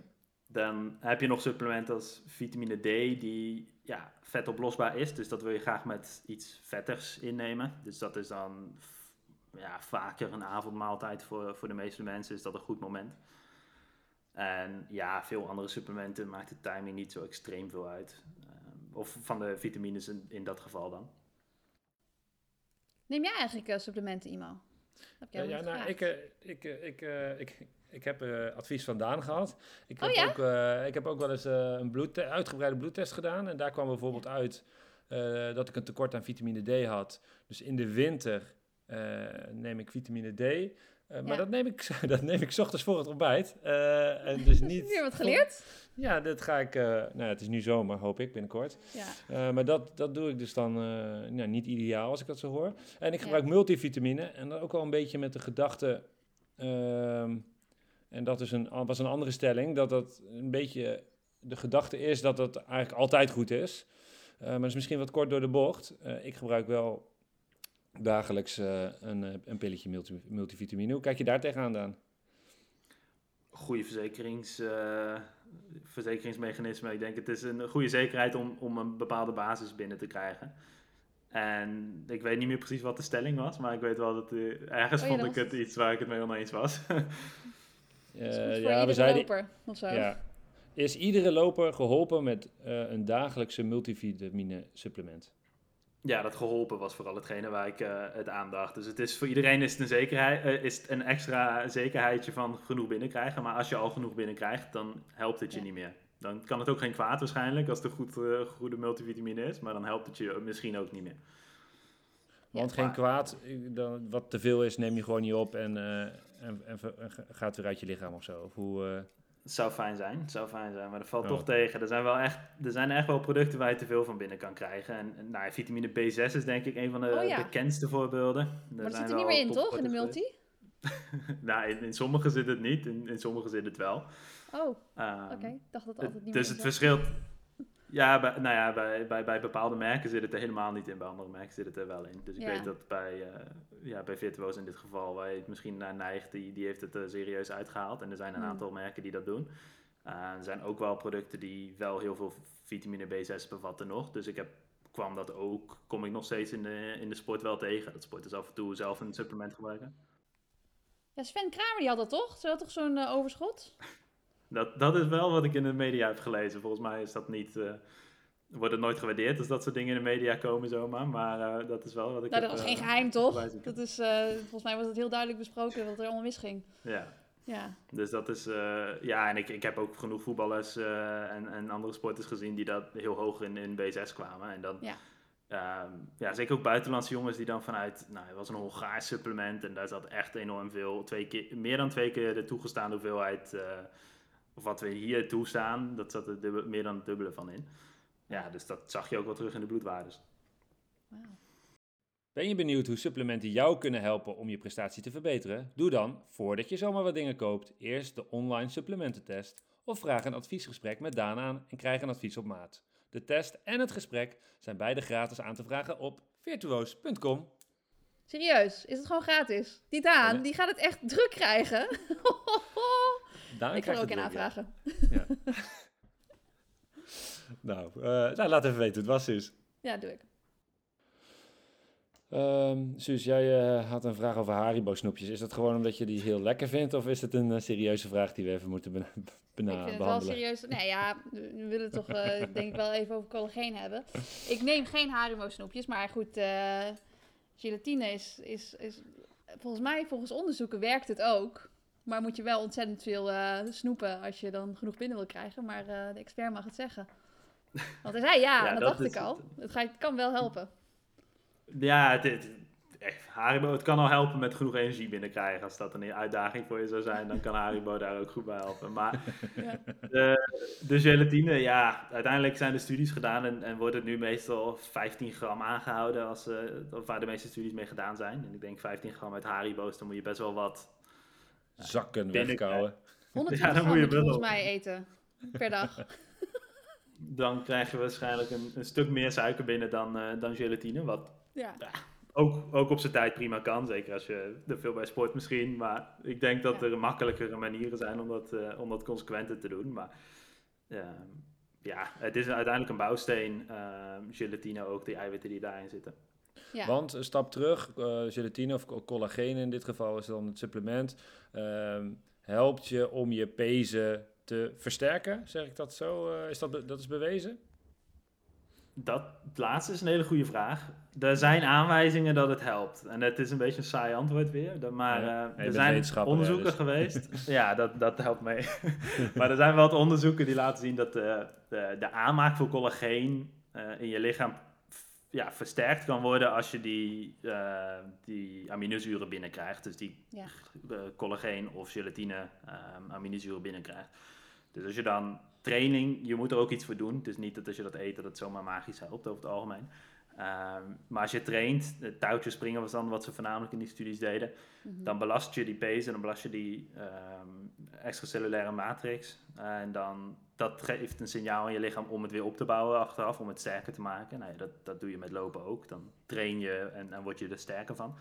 Dan heb je nog supplementen als vitamine D, die ja, vetoplosbaar is. Dus dat wil je graag met iets vettigs innemen. Dus dat is dan ja, vaker een avondmaaltijd voor, voor de meeste mensen. Is dat een goed moment. En ja, veel andere supplementen maakt de timing niet zo extreem veel uit. Ehm, of van de vitamines in, in dat geval dan. Neem jij eigenlijk eh, supplementen, Imo? Heb jij Ja, ja, nou, ik, eh, ik, eh, ik, eh, ik, ik heb eh, advies van Daan gehad. Ik Oh, heb, ja? ook, eh, ik heb ook wel eens eh, een uitgebreide bloedtest gedaan. En daar kwam bijvoorbeeld uit dat ik een tekort aan vitamine D had. Dus in de winter neem ik vitamine D. Maar Ja. dat neem ik, <laughs> dat neem ik 's ochtends voor het ontbijt. En dus <laughs> niet Weer wat voor- geleerd? Ja, dat ga ik. nou, het is nu zomer, hoop ik binnenkort. Ja. Maar dat, dat doe ik dus dan nou, niet ideaal als ik dat zo hoor. En ik gebruik multivitamine en dan ook wel een beetje met de gedachte. ehm, en dat is een, was een andere stelling, dat dat een beetje de gedachte is dat dat eigenlijk altijd goed is. Eh, maar dat is misschien wat kort door de bocht. Eh, ik gebruik wel dagelijks eh, een, een pilletje multi, multivitamine. Hoe kijk je daar tegenaan, Daan? Goede verzekerings, eh, verzekeringsmechanisme. Ik denk het is een goede zekerheid om, om een bepaalde basis binnen te krijgen. En ik weet niet meer precies wat de stelling was, maar ik weet wel dat ergens Oh vond ik het iets waar ik het mee oneens was. <laughs> Eh, ja, iedere we zeiden, loper of zo. Ja. Is iedere loper geholpen met eh, een dagelijkse multivitamine supplement? ja, dat geholpen was vooral hetgene waar ik uh, het aandacht. Dus het is voor iedereen is het een, zekerheid, uh, is het een extra zekerheidje van genoeg binnenkrijgen. Maar als je al genoeg binnenkrijgt, dan helpt het je Ja. niet meer. Dan kan het ook geen kwaad waarschijnlijk, als het een goed, eh, goede multivitamine is. Maar dan helpt het je misschien ook niet meer. Want geen kwaad, dan, wat te veel is, neem je gewoon niet op en, eh, en, en, gaat weer uit je lichaam of zo. Of hoe, eh, Het zou fijn zijn, het zou fijn zijn, maar dat valt toch tegen. Er zijn, wel echt, er zijn echt wel producten waar je te veel van binnen kan krijgen. En, en, nou, vitamine B6 is denk ik een van de Oh ja. bekendste voorbeelden. Er Maar dat zit er niet meer in, toch? In de multi? <laughs> nou, in, in sommige zit het niet, in, in sommige zit het wel. Oh, oké. Ehm, Ik dacht dat altijd niet dus het verschilt. Ja, bij, nou ja bij, bij, bij bepaalde merken zit het er helemaal niet in. Bij andere merken zit het er wel in. Dus ik Ja. weet dat bij, eh ja, bij Virtuo's in dit geval, waar je het misschien naar neigt, die, die heeft het er serieus uitgehaald. En er zijn een Hmm. aantal merken die dat doen. Eh, er zijn ook wel producten die wel heel veel vitamine B6 bevatten nog. Dus ik heb, kwam dat ook, kom ik nog steeds in de, in de sport wel tegen. Dat sporters af en toe zelf een supplement gebruiken. Ja, Sven Kramer die had dat toch? Ze had toch zo'n overschot? Dat, dat is wel wat ik in de media heb gelezen. Volgens mij is dat niet, eh, wordt het nooit gewaardeerd als dat soort dingen in de media komen zomaar. Maar eh, dat is wel wat ik Nou, heb, dat was eh, geen geheim, toch? Dat is, eh, volgens mij was het heel duidelijk besproken wat er allemaal misging. Ja, Ja, dus dat is... eh, ja, en ik, ik heb ook genoeg voetballers eh, en, en andere sporters gezien die dat heel hoog in, in B6 kwamen. En dan... Ja. ehm, ja, zeker ook buitenlandse jongens die dan vanuit... Nou, het was een Hongaars supplement en daar zat echt enorm veel... Twee keer, meer dan twee keer de toegestaande hoeveelheid... of wat we hier toestaan, dat zat er dubbel- meer dan het dubbele van in. Ja, dus dat zag je ook wel terug in de bloedwaardes. wauw. Ben je benieuwd hoe supplementen jou kunnen helpen om je prestatie te verbeteren? Doe dan, voordat je zomaar wat dingen koopt, eerst de online supplemententest of vraag een adviesgesprek met Daan aan en krijg een advies op maat. De test en het gesprek zijn beide gratis aan te vragen op virtuoos.com. Serieus, is het gewoon gratis? Die Daan, Ja, nee. die gaat het echt druk krijgen. <laughs> Ik ga krijgt ook in weer, ja. aanvragen. <laughs> Nou, eh, nou, laat even weten hoe het was, Suus. Ja, doe ik. Suus, jij eh, had een vraag over Haribo snoepjes. Is dat gewoon omdat je die heel lekker vindt of is het een eh, serieuze vraag die we even moeten bena- <laughs> bena- ik vind het wel behandelen? serieus. Nee, ja, we willen het toch <laughs> denk ik wel even over collageen hebben. Ik neem geen Haribo snoepjes, maar goed, gelatine is, is, is... Volgens mij, volgens onderzoeken werkt het ook. Maar moet je wel ontzettend veel eh, snoepen als je dan genoeg binnen wil krijgen. Maar eh, de expert mag het zeggen. Want hij zei ja, <laughs> dat, dacht ik al. het. Kan wel helpen. Ja, het, het, echt, Haribo, het kan al helpen met genoeg energie binnenkrijgen. Als dat een uitdaging voor je zou zijn, dan kan Haribo <laughs> daar ook goed bij helpen. Maar Ja. de, de gelatine, ja, uiteindelijk zijn de studies gedaan en, en wordt het nu meestal 15 gram aangehouden, als, eh, of waar de meeste studies mee gedaan zijn. En ik denk 15 gram uit Haribo's, dan moet je best wel wat... Zakken wegkouwen. 120 Ja, dan moet je volgens mij eten per dag. <laughs> Dan krijg je waarschijnlijk een, een stuk meer suiker binnen dan, eh, dan gelatine, wat Ja. ook, ook op zijn tijd prima kan. Zeker als je er veel bij sport misschien. Maar ik denk dat Ja. er makkelijkere manieren zijn om dat, eh, om dat consequenter te doen. Maar ehm, ja, het is uiteindelijk een bouwsteen. ehm, gelatine ook, die eiwitten die daarin zitten. Ja. Want een stap terug, eh, gelatine of co- collageen in dit geval is dan het supplement, ehm, helpt je om je pezen te versterken. Zeg ik dat zo? Eh, is dat, be- dat is bewezen? Dat laatste is een hele goede vraag. Er zijn aanwijzingen dat het helpt. En het is een beetje een saai antwoord weer. Maar Ja, eh, er zijn onderzoeken dus. geweest. <laughs> ja, dat, dat helpt mee. <laughs> <laughs> maar er zijn wel wat onderzoeken die laten zien dat de, de, de aanmaak voor collageen eh, in je lichaam ja, versterkt kan worden als je die, eh, die aminozuren binnenkrijgt. Dus die Ja. eh, collageen of gelatine aminozuren binnenkrijgt. Dus als je dan training, je moet er ook iets voor doen. Het is niet dat als je dat eet dat het zomaar magisch helpt over het algemeen. Ehm, maar als je traint, touwtjes springen was dan wat ze voornamelijk in die studies deden, Mhm. dan belast je die pezen, dan belast je die ehm, extracellulaire matrix. en dan, dat geeft een signaal in je lichaam om het weer op te bouwen achteraf, om het sterker te maken. Nou ja, dat, dat doe je met lopen ook. Dan train je en dan word je er sterker van.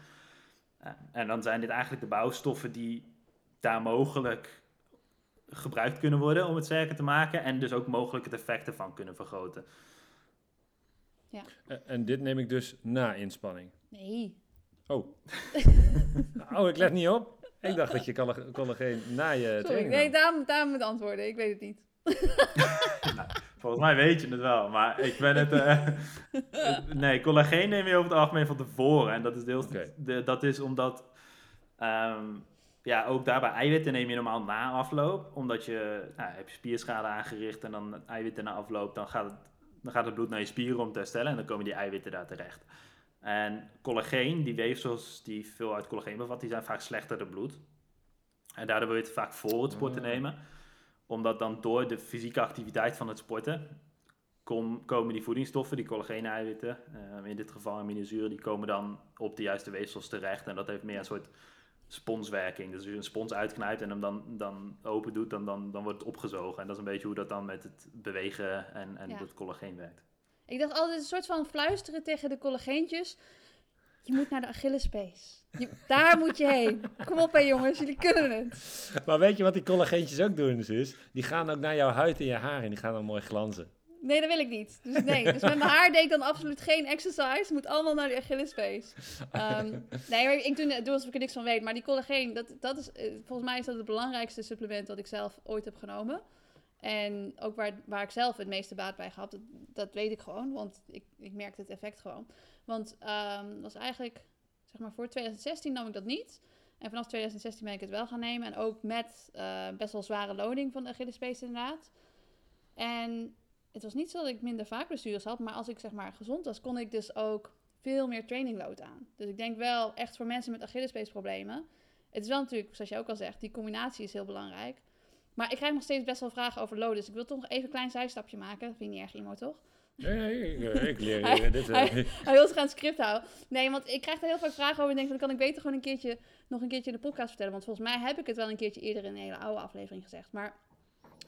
Eh, en dan zijn dit eigenlijk de bouwstoffen die daar mogelijk gebruikt kunnen worden om het sterker te maken. En dus ook mogelijk het effect ervan kunnen vergroten. Eh, en dit neem ik dus na inspanning. Nee. Oh. <laughs> oh, ik let niet op. Ik dacht dat je colla- collageen na je Sorry, training nee, daarom, daarom het antwoorden. Ik weet het niet. <laughs> Volgens mij weet je het wel, maar ik ben het... eh, <laughs> nee, collageen neem je over het algemeen van tevoren. En dat is deels... Oké. de- dat is omdat... ehm, ja, ook daarbij eiwitten neem je normaal na afloop. Omdat je... Nou, heb je spierschade aangericht en dan eiwitten na afloop... Dan gaat, het, dan gaat het bloed naar je spieren om te herstellen. En dan komen die eiwitten daar terecht. En collageen, die weefsels die veel uit collageen bevat... die zijn vaak slechter dan bloed. En daardoor wil je het vaak voor het sporten Ah. nemen omdat dan door de fysieke activiteit van het sporten kom- komen die voedingsstoffen, die collageen-eiwitten, eh, in dit geval aminozuren, die komen dan op de juiste weefsels terecht. En dat heeft meer een soort sponswerking. Dus als je een spons uitknijpt en hem dan, dan open doet, dan, dan, dan wordt het opgezogen. En dat is een beetje hoe dat dan met het bewegen en, en Ja. het collageen werkt. Ik dacht altijd een soort van fluisteren tegen de collageentjes. Je moet naar de Achillespees. Je- daar moet je heen. Kom op hè jongens, jullie kunnen het. Maar weet je wat die collageentjes ook doen, dus? Die gaan ook naar jouw huid en je haar en die gaan dan mooi glanzen. Nee, dat wil ik niet. Dus nee, dus met mijn haar deed ik dan absoluut geen exercise. Moet allemaal naar de Achillespees. Ehm, nee, ik doe, doe alsof ik er niks van weet. Maar die collageen, dat, dat is, eh, volgens mij is dat het belangrijkste supplement dat ik zelf ooit heb genomen. En ook waar, waar ik zelf het meeste baat bij gehad, dat, dat weet ik gewoon. Want ik, ik merkte het effect gewoon. Want dat was eigenlijk, zeg maar voor 2016 nam ik dat niet. En vanaf 2016 ben ik het wel gaan nemen. En ook met eh, best wel zware loading van de Achillespees inderdaad. En het was niet zo dat ik minder vaak blessures had, maar als ik zeg maar gezond was, kon ik dus ook veel meer training load aan. Dus ik denk wel echt voor mensen met Achillespeesproblemen. Het is wel natuurlijk, zoals jij ook al zegt, die combinatie is heel belangrijk. Maar ik krijg nog steeds best wel vragen over load, dus ik wil toch nog even een klein zijstapje maken. Dat vind je niet erg, Imo, toch? Nee, ik, ik leer <laughs> Hij- dit. eh, hij- Hij wil zich aan het script houden. Nee, want ik krijg daar heel vaak vragen over en denk van, dan kan ik beter gewoon een keertje, nog een keertje in de podcast vertellen. Want volgens mij heb ik het wel een keertje eerder in een hele oude aflevering gezegd. Maar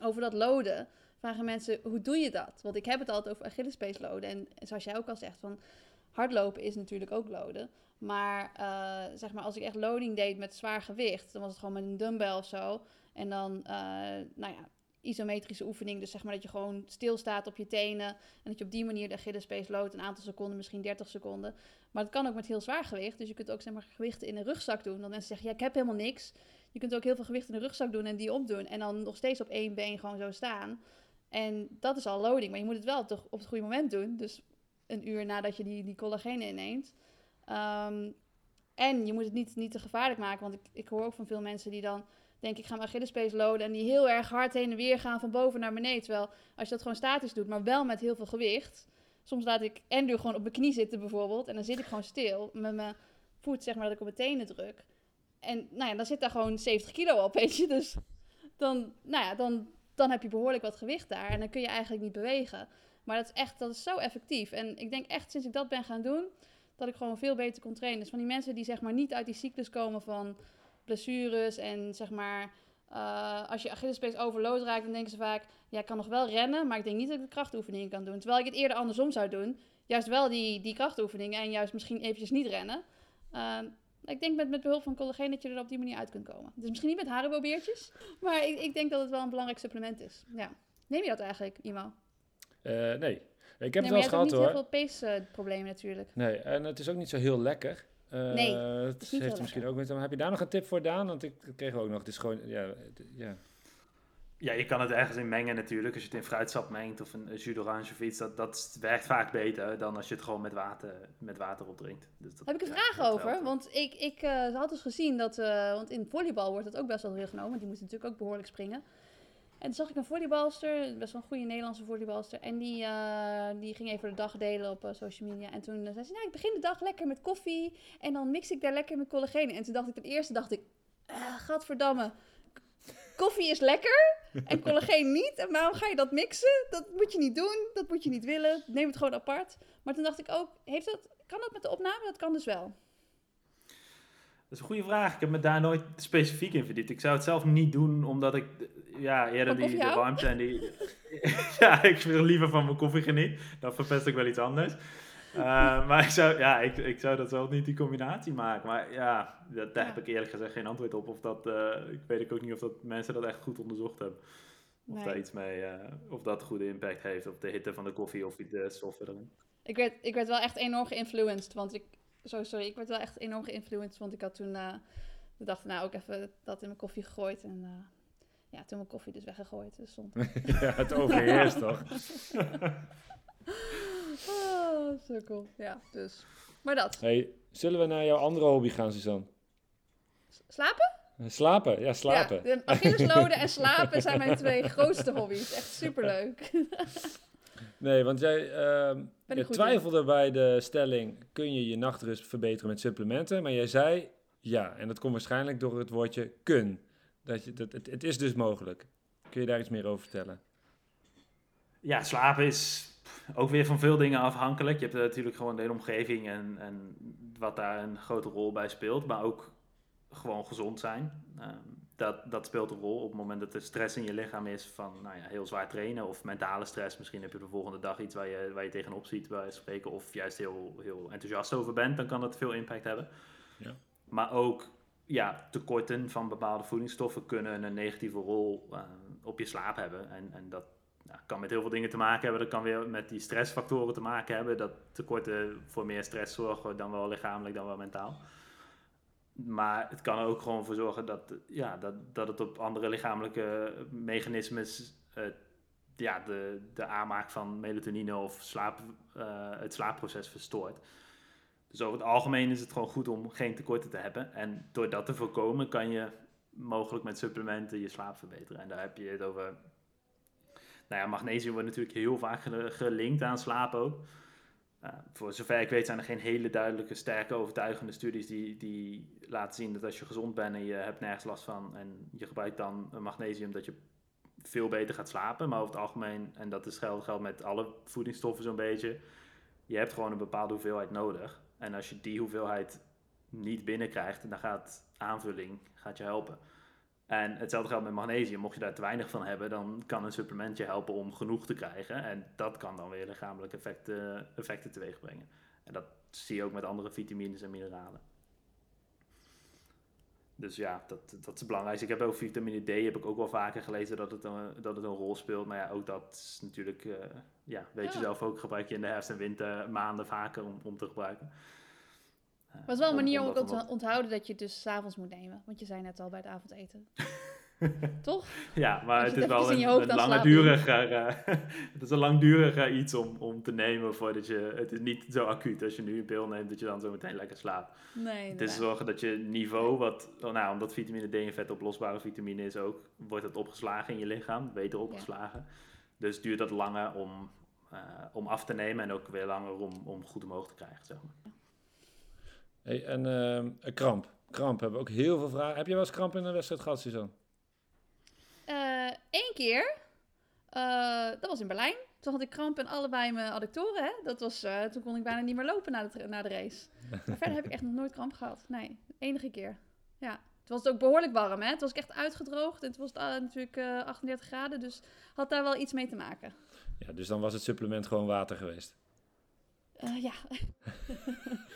over dat loaden vragen mensen, hoe doe je dat? Want ik heb het altijd over Achillespees loaden. En zoals jij ook al zegt, van hardlopen is natuurlijk ook loaden. Maar eh, zeg maar, als ik echt loading deed met zwaar gewicht, dan was het gewoon met een dumbbell of zo. En dan, eh, nou ja, isometrische oefening. Dus zeg maar dat je gewoon stilstaat op je tenen. En dat je op die manier de Achillespees loodt. Een aantal seconden, misschien 30 seconden. Maar het kan ook met heel zwaar gewicht. Dus je kunt ook zeg maar, gewichten in een rugzak doen. Dan mensen zeggen, ja, ik heb helemaal niks. Je kunt ook heel veel gewicht in een rugzak doen en die opdoen. En dan nog steeds op één been gewoon zo staan. En dat is al loading. Maar je moet het wel de- op het goede moment doen. Dus een uur nadat je die, die collageen inneemt. Ehm, en je moet het niet, niet te gevaarlijk maken. Want ik, ik hoor ook van veel mensen die dan denken... ik ga mijn Achillespees loaden... en die heel erg hard heen en weer gaan van boven naar beneden. Terwijl als je dat gewoon statisch doet, maar wel met heel veel gewicht... Soms laat ik Andrew gewoon op mijn knie zitten bijvoorbeeld... en dan zit ik gewoon stil met mijn voet, zeg maar, dat ik op mijn tenen druk. En nou ja, dan zit daar gewoon 70 kilo op, weet je. Dus dan, nou ja, dan, dan heb je behoorlijk wat gewicht daar. En dan kun je eigenlijk niet bewegen. Maar dat is echt, dat is zo effectief. En ik denk echt, sinds ik dat ben gaan doen, dat ik gewoon veel beter kon trainen. Dus van die mensen die zeg maar niet uit die cyclus komen van blessures en zeg maar... eh, als je Achillespees overload raakt, dan denken ze vaak... Ja, ik kan nog wel rennen, maar ik denk niet dat ik de krachtoefeningen kan doen. Terwijl ik het eerder andersom zou doen. Juist wel die, die krachtoefeningen en juist misschien eventjes niet rennen. Ehm, ik denk met, met behulp van collageen dat je er op die manier uit kunt komen. Dus misschien niet met haribo-beertjes, maar ik, ik denk dat het wel een belangrijk supplement is. Ja. Neem je dat eigenlijk, Imo? eh, nee, ik heb nee, het wel je eens hebt ook gehad niet hoor. heel veel peesproblemen natuurlijk. Nee, en het is ook niet zo heel lekker. Eh, Nee, het niet heeft misschien lekker. ook met. Heb je daar nog een tip voor, Daan? Want ik kreeg ook nog. Het is gewoon. Ja, ja. Ja, je kan het ergens in mengen natuurlijk. Als je het in fruitsap mengt of een jus d'orange of iets, dat, dat werkt vaak beter dan als je het gewoon met water, met water opdrinkt. Dus dat, Heb ik een vraag over? helpt. Want ik, ik eh, had dus gezien dat, eh, want in volleybal wordt dat ook best wel veel genomen, want die moet natuurlijk ook behoorlijk springen. En toen zag ik een volleybalster, best wel een goede Nederlandse volleybalster, en die, eh, die ging even de dag delen op social media. En toen zei ze, nou, ik begin de dag lekker met koffie en dan mix ik daar lekker met collageen. En toen dacht ik, ten eerste dacht ik, gadverdamme, koffie is lekker en collageen niet. En waarom ga je dat mixen? Dat moet je niet doen, dat moet je niet willen. Neem het gewoon apart. Maar toen dacht ik ook, heeft dat, kan dat met de opname? Dat kan dus wel. Dat is een goede vraag. Ik heb me daar nooit specifiek in verdiept. Ik zou het zelf niet doen, omdat ik ja, eerder die, de warmte en die... <laughs> ja, ik wil liever van mijn koffie genieten. Dan verpest ik wel iets anders. Eh, <laughs> maar ik zou, ja, ik, ik zou dat zelf niet die combinatie maken. Maar ja, dat, daar Ja. heb ik eerlijk gezegd geen antwoord op. Of dat, eh, ik weet ook niet of dat mensen dat echt goed onderzocht hebben. Of Nee. daar iets mee, eh, of dat goede impact heeft op de hitte van de koffie of de stoffen erin. Ik werd, ik werd wel echt enorm geïnfluenced, want ik... Zo, sorry, ik werd wel echt enorm geïnfluenced, want ik had toen... eh de dag daarna ook even dat in mijn koffie gegooid. En eh, Ja, toen mijn koffie dus weggegooid. Dus stond. <laughs> ja, het overheerst toch? <laughs> oh, sukkel. Ja, dus. Maar dat. Hey, zullen we naar jouw andere hobby gaan, Suzanne? Slapen? Slapen, ja, slapen. Ja, de Achillesloden en slapen zijn mijn twee grootste hobby's. Echt superleuk. <laughs> Nee, want jij ehm, Ben je twijfelde bij de stelling: kun je je nachtrust verbeteren met supplementen? Maar jij zei ja. En dat komt waarschijnlijk door het woordje kun. Dat je, dat, het, het is dus mogelijk. Kun je daar iets meer over vertellen? Ja, slapen is ook weer van veel dingen afhankelijk. Je hebt natuurlijk gewoon de hele omgeving en, en wat daar een grote rol bij speelt. Maar ook gewoon gezond zijn. Ehm, dat, dat speelt een rol op het moment dat er stress in je lichaam is van nou ja, heel zwaar trainen of mentale stress. Misschien heb je de volgende dag iets waar je, waar je tegenop ziet bij spreken of juist heel, heel enthousiast over bent. Dan kan dat veel impact hebben. Ja. Maar ook ja, tekorten van bepaalde voedingsstoffen kunnen een negatieve rol uh, op je slaap hebben. En, en dat nou, kan met heel veel dingen te maken hebben. Dat kan weer met die stressfactoren te maken hebben. Dat tekorten voor meer stress zorgen, dan wel lichamelijk, dan wel mentaal. Maar het kan ook gewoon voor zorgen dat, ja, dat, dat het op andere lichamelijke mechanismes uh, ja, de, de aanmaak van melatonine of slaap, uh, het slaapproces verstoort. Dus over het algemeen is het gewoon goed om geen tekorten te hebben. En door dat te voorkomen kan je mogelijk met supplementen je slaap verbeteren. En daar heb je het over. Nou ja, magnesium wordt natuurlijk heel vaak gelinkt aan slaap ook. Uh, voor zover ik weet zijn er geen hele duidelijke, sterke, overtuigende studies die, die laten zien dat als je gezond bent en je hebt nergens last van en je gebruikt dan magnesium, dat je veel beter gaat slapen. Maar over het algemeen, en dat is geldt, geldt met alle voedingsstoffen zo'n beetje, je hebt gewoon een bepaalde hoeveelheid nodig. En als je die hoeveelheid niet binnenkrijgt, dan gaat aanvulling gaat je helpen. En hetzelfde geldt met magnesium. Mocht je daar te weinig van hebben, dan kan een supplement je helpen om genoeg te krijgen. En dat kan dan weer lichamelijke effecten, effecten teweeg brengen. En dat zie je ook met andere vitamines en mineralen. Dus ja, dat, dat is belangrijk. Ik heb ook vitamine D, heb ik ook wel vaker gelezen dat het een, dat het een rol speelt. Maar ja, ook dat is natuurlijk, uh, ja, weet je zelf ook, gebruik je in de herfst- en wintermaanden vaker om, om te gebruiken. Maar het is wel een manier om te onthouden dat je het dus 's avonds moet nemen. Want je zei net al bij het avondeten. <laughs> Toch? Ja, maar het is wel een, een langduriger, eh, <laughs> het is een langduriger iets om, om te nemen voordat je, het is niet zo acuut als je nu een pil neemt dat je dan zo meteen lekker slaapt. Nee, Het is zorgen dat je niveau, wat, oh, nou, omdat vitamine D een vetoplosbare vitamine is ook, wordt het opgeslagen in je lichaam, beter opgeslagen. Dus duurt dat langer om, eh, om af te nemen en ook weer langer om, om goed omhoog te krijgen, zeg maar. Hey, en ehm, kramp. Kramp hebben we ook heel veel vragen. Heb je wel eens kramp in een wedstrijd gehad, Suzanne? Eén Eh, keer, eh, dat was in Berlijn. Toen had ik kramp in allebei mijn adductoren. Hè? Dat was, eh, toen kon ik bijna niet meer lopen na de, na de race. <laughs> Maar verder heb ik echt nog nooit kramp gehad. Nee, enige keer. Ja. Toen was het ook behoorlijk warm. Hè? Toen was ik echt uitgedroogd. Was het eh, natuurlijk eh, 38 graden. Dus had daar wel iets mee te maken. Ja, dus dan was het supplement gewoon water geweest. Eh, ja.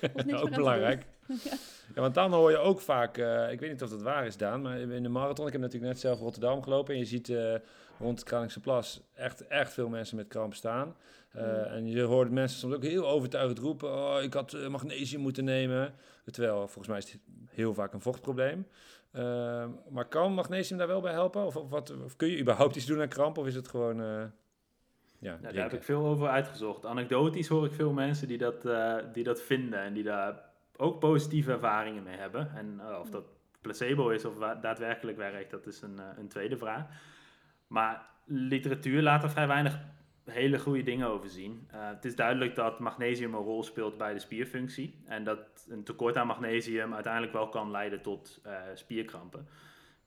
<laughs> Niks ook belangrijk. <laughs> ja. Ja, want dan hoor je ook vaak, eh, ik weet niet of dat waar is, Daan, maar in de marathon, ik heb natuurlijk net zelf Rotterdam gelopen en je ziet eh, rond het Kralingse Plas echt, echt veel mensen met kramp staan. Mm. En je hoort mensen soms ook heel overtuigend roepen, oh, ik had magnesium moeten nemen. Terwijl volgens mij is het heel vaak een vochtprobleem. Maar kan magnesium daar wel bij helpen? Of, of, wat, of kun je überhaupt iets doen aan kramp? Of is het gewoon, ja, daar heb ik veel over uitgezocht. Anekdotisch hoor ik veel mensen die dat, eh, die dat vinden en die daar ook positieve ervaringen mee hebben. En eh, of dat placebo is of wa- daadwerkelijk werkt, dat is een, eh, een tweede vraag. Maar literatuur laat er vrij weinig hele goede dingen over zien. Eh, het is duidelijk dat magnesium een rol speelt bij de spierfunctie. En dat een tekort aan magnesium uiteindelijk wel kan leiden tot eh, spierkrampen.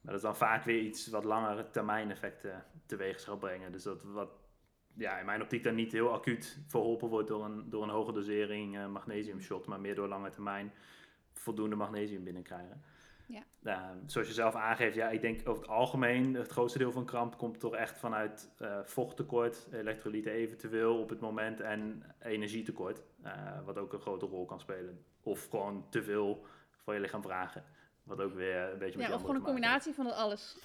Maar dat is dan vaak weer iets wat langere termijn effecten teweeg zal brengen. Dus dat wat ja, in mijn optiek dan niet heel acuut verholpen wordt door een, door een hoge dosering eh, magnesium shot, maar meer door lange termijn voldoende magnesium binnenkrijgen. Ja. Zoals je zelf aangeeft, ja, ik denk over het algemeen, het grootste deel van kramp komt toch echt vanuit eh, vochttekort, elektrolyten eventueel op het moment en energietekort, eh, wat ook een grote rol kan spelen. Of gewoon te veel van je lichaam vragen, wat ook weer een beetje met Ja, of gewoon een combinatie van dat alles.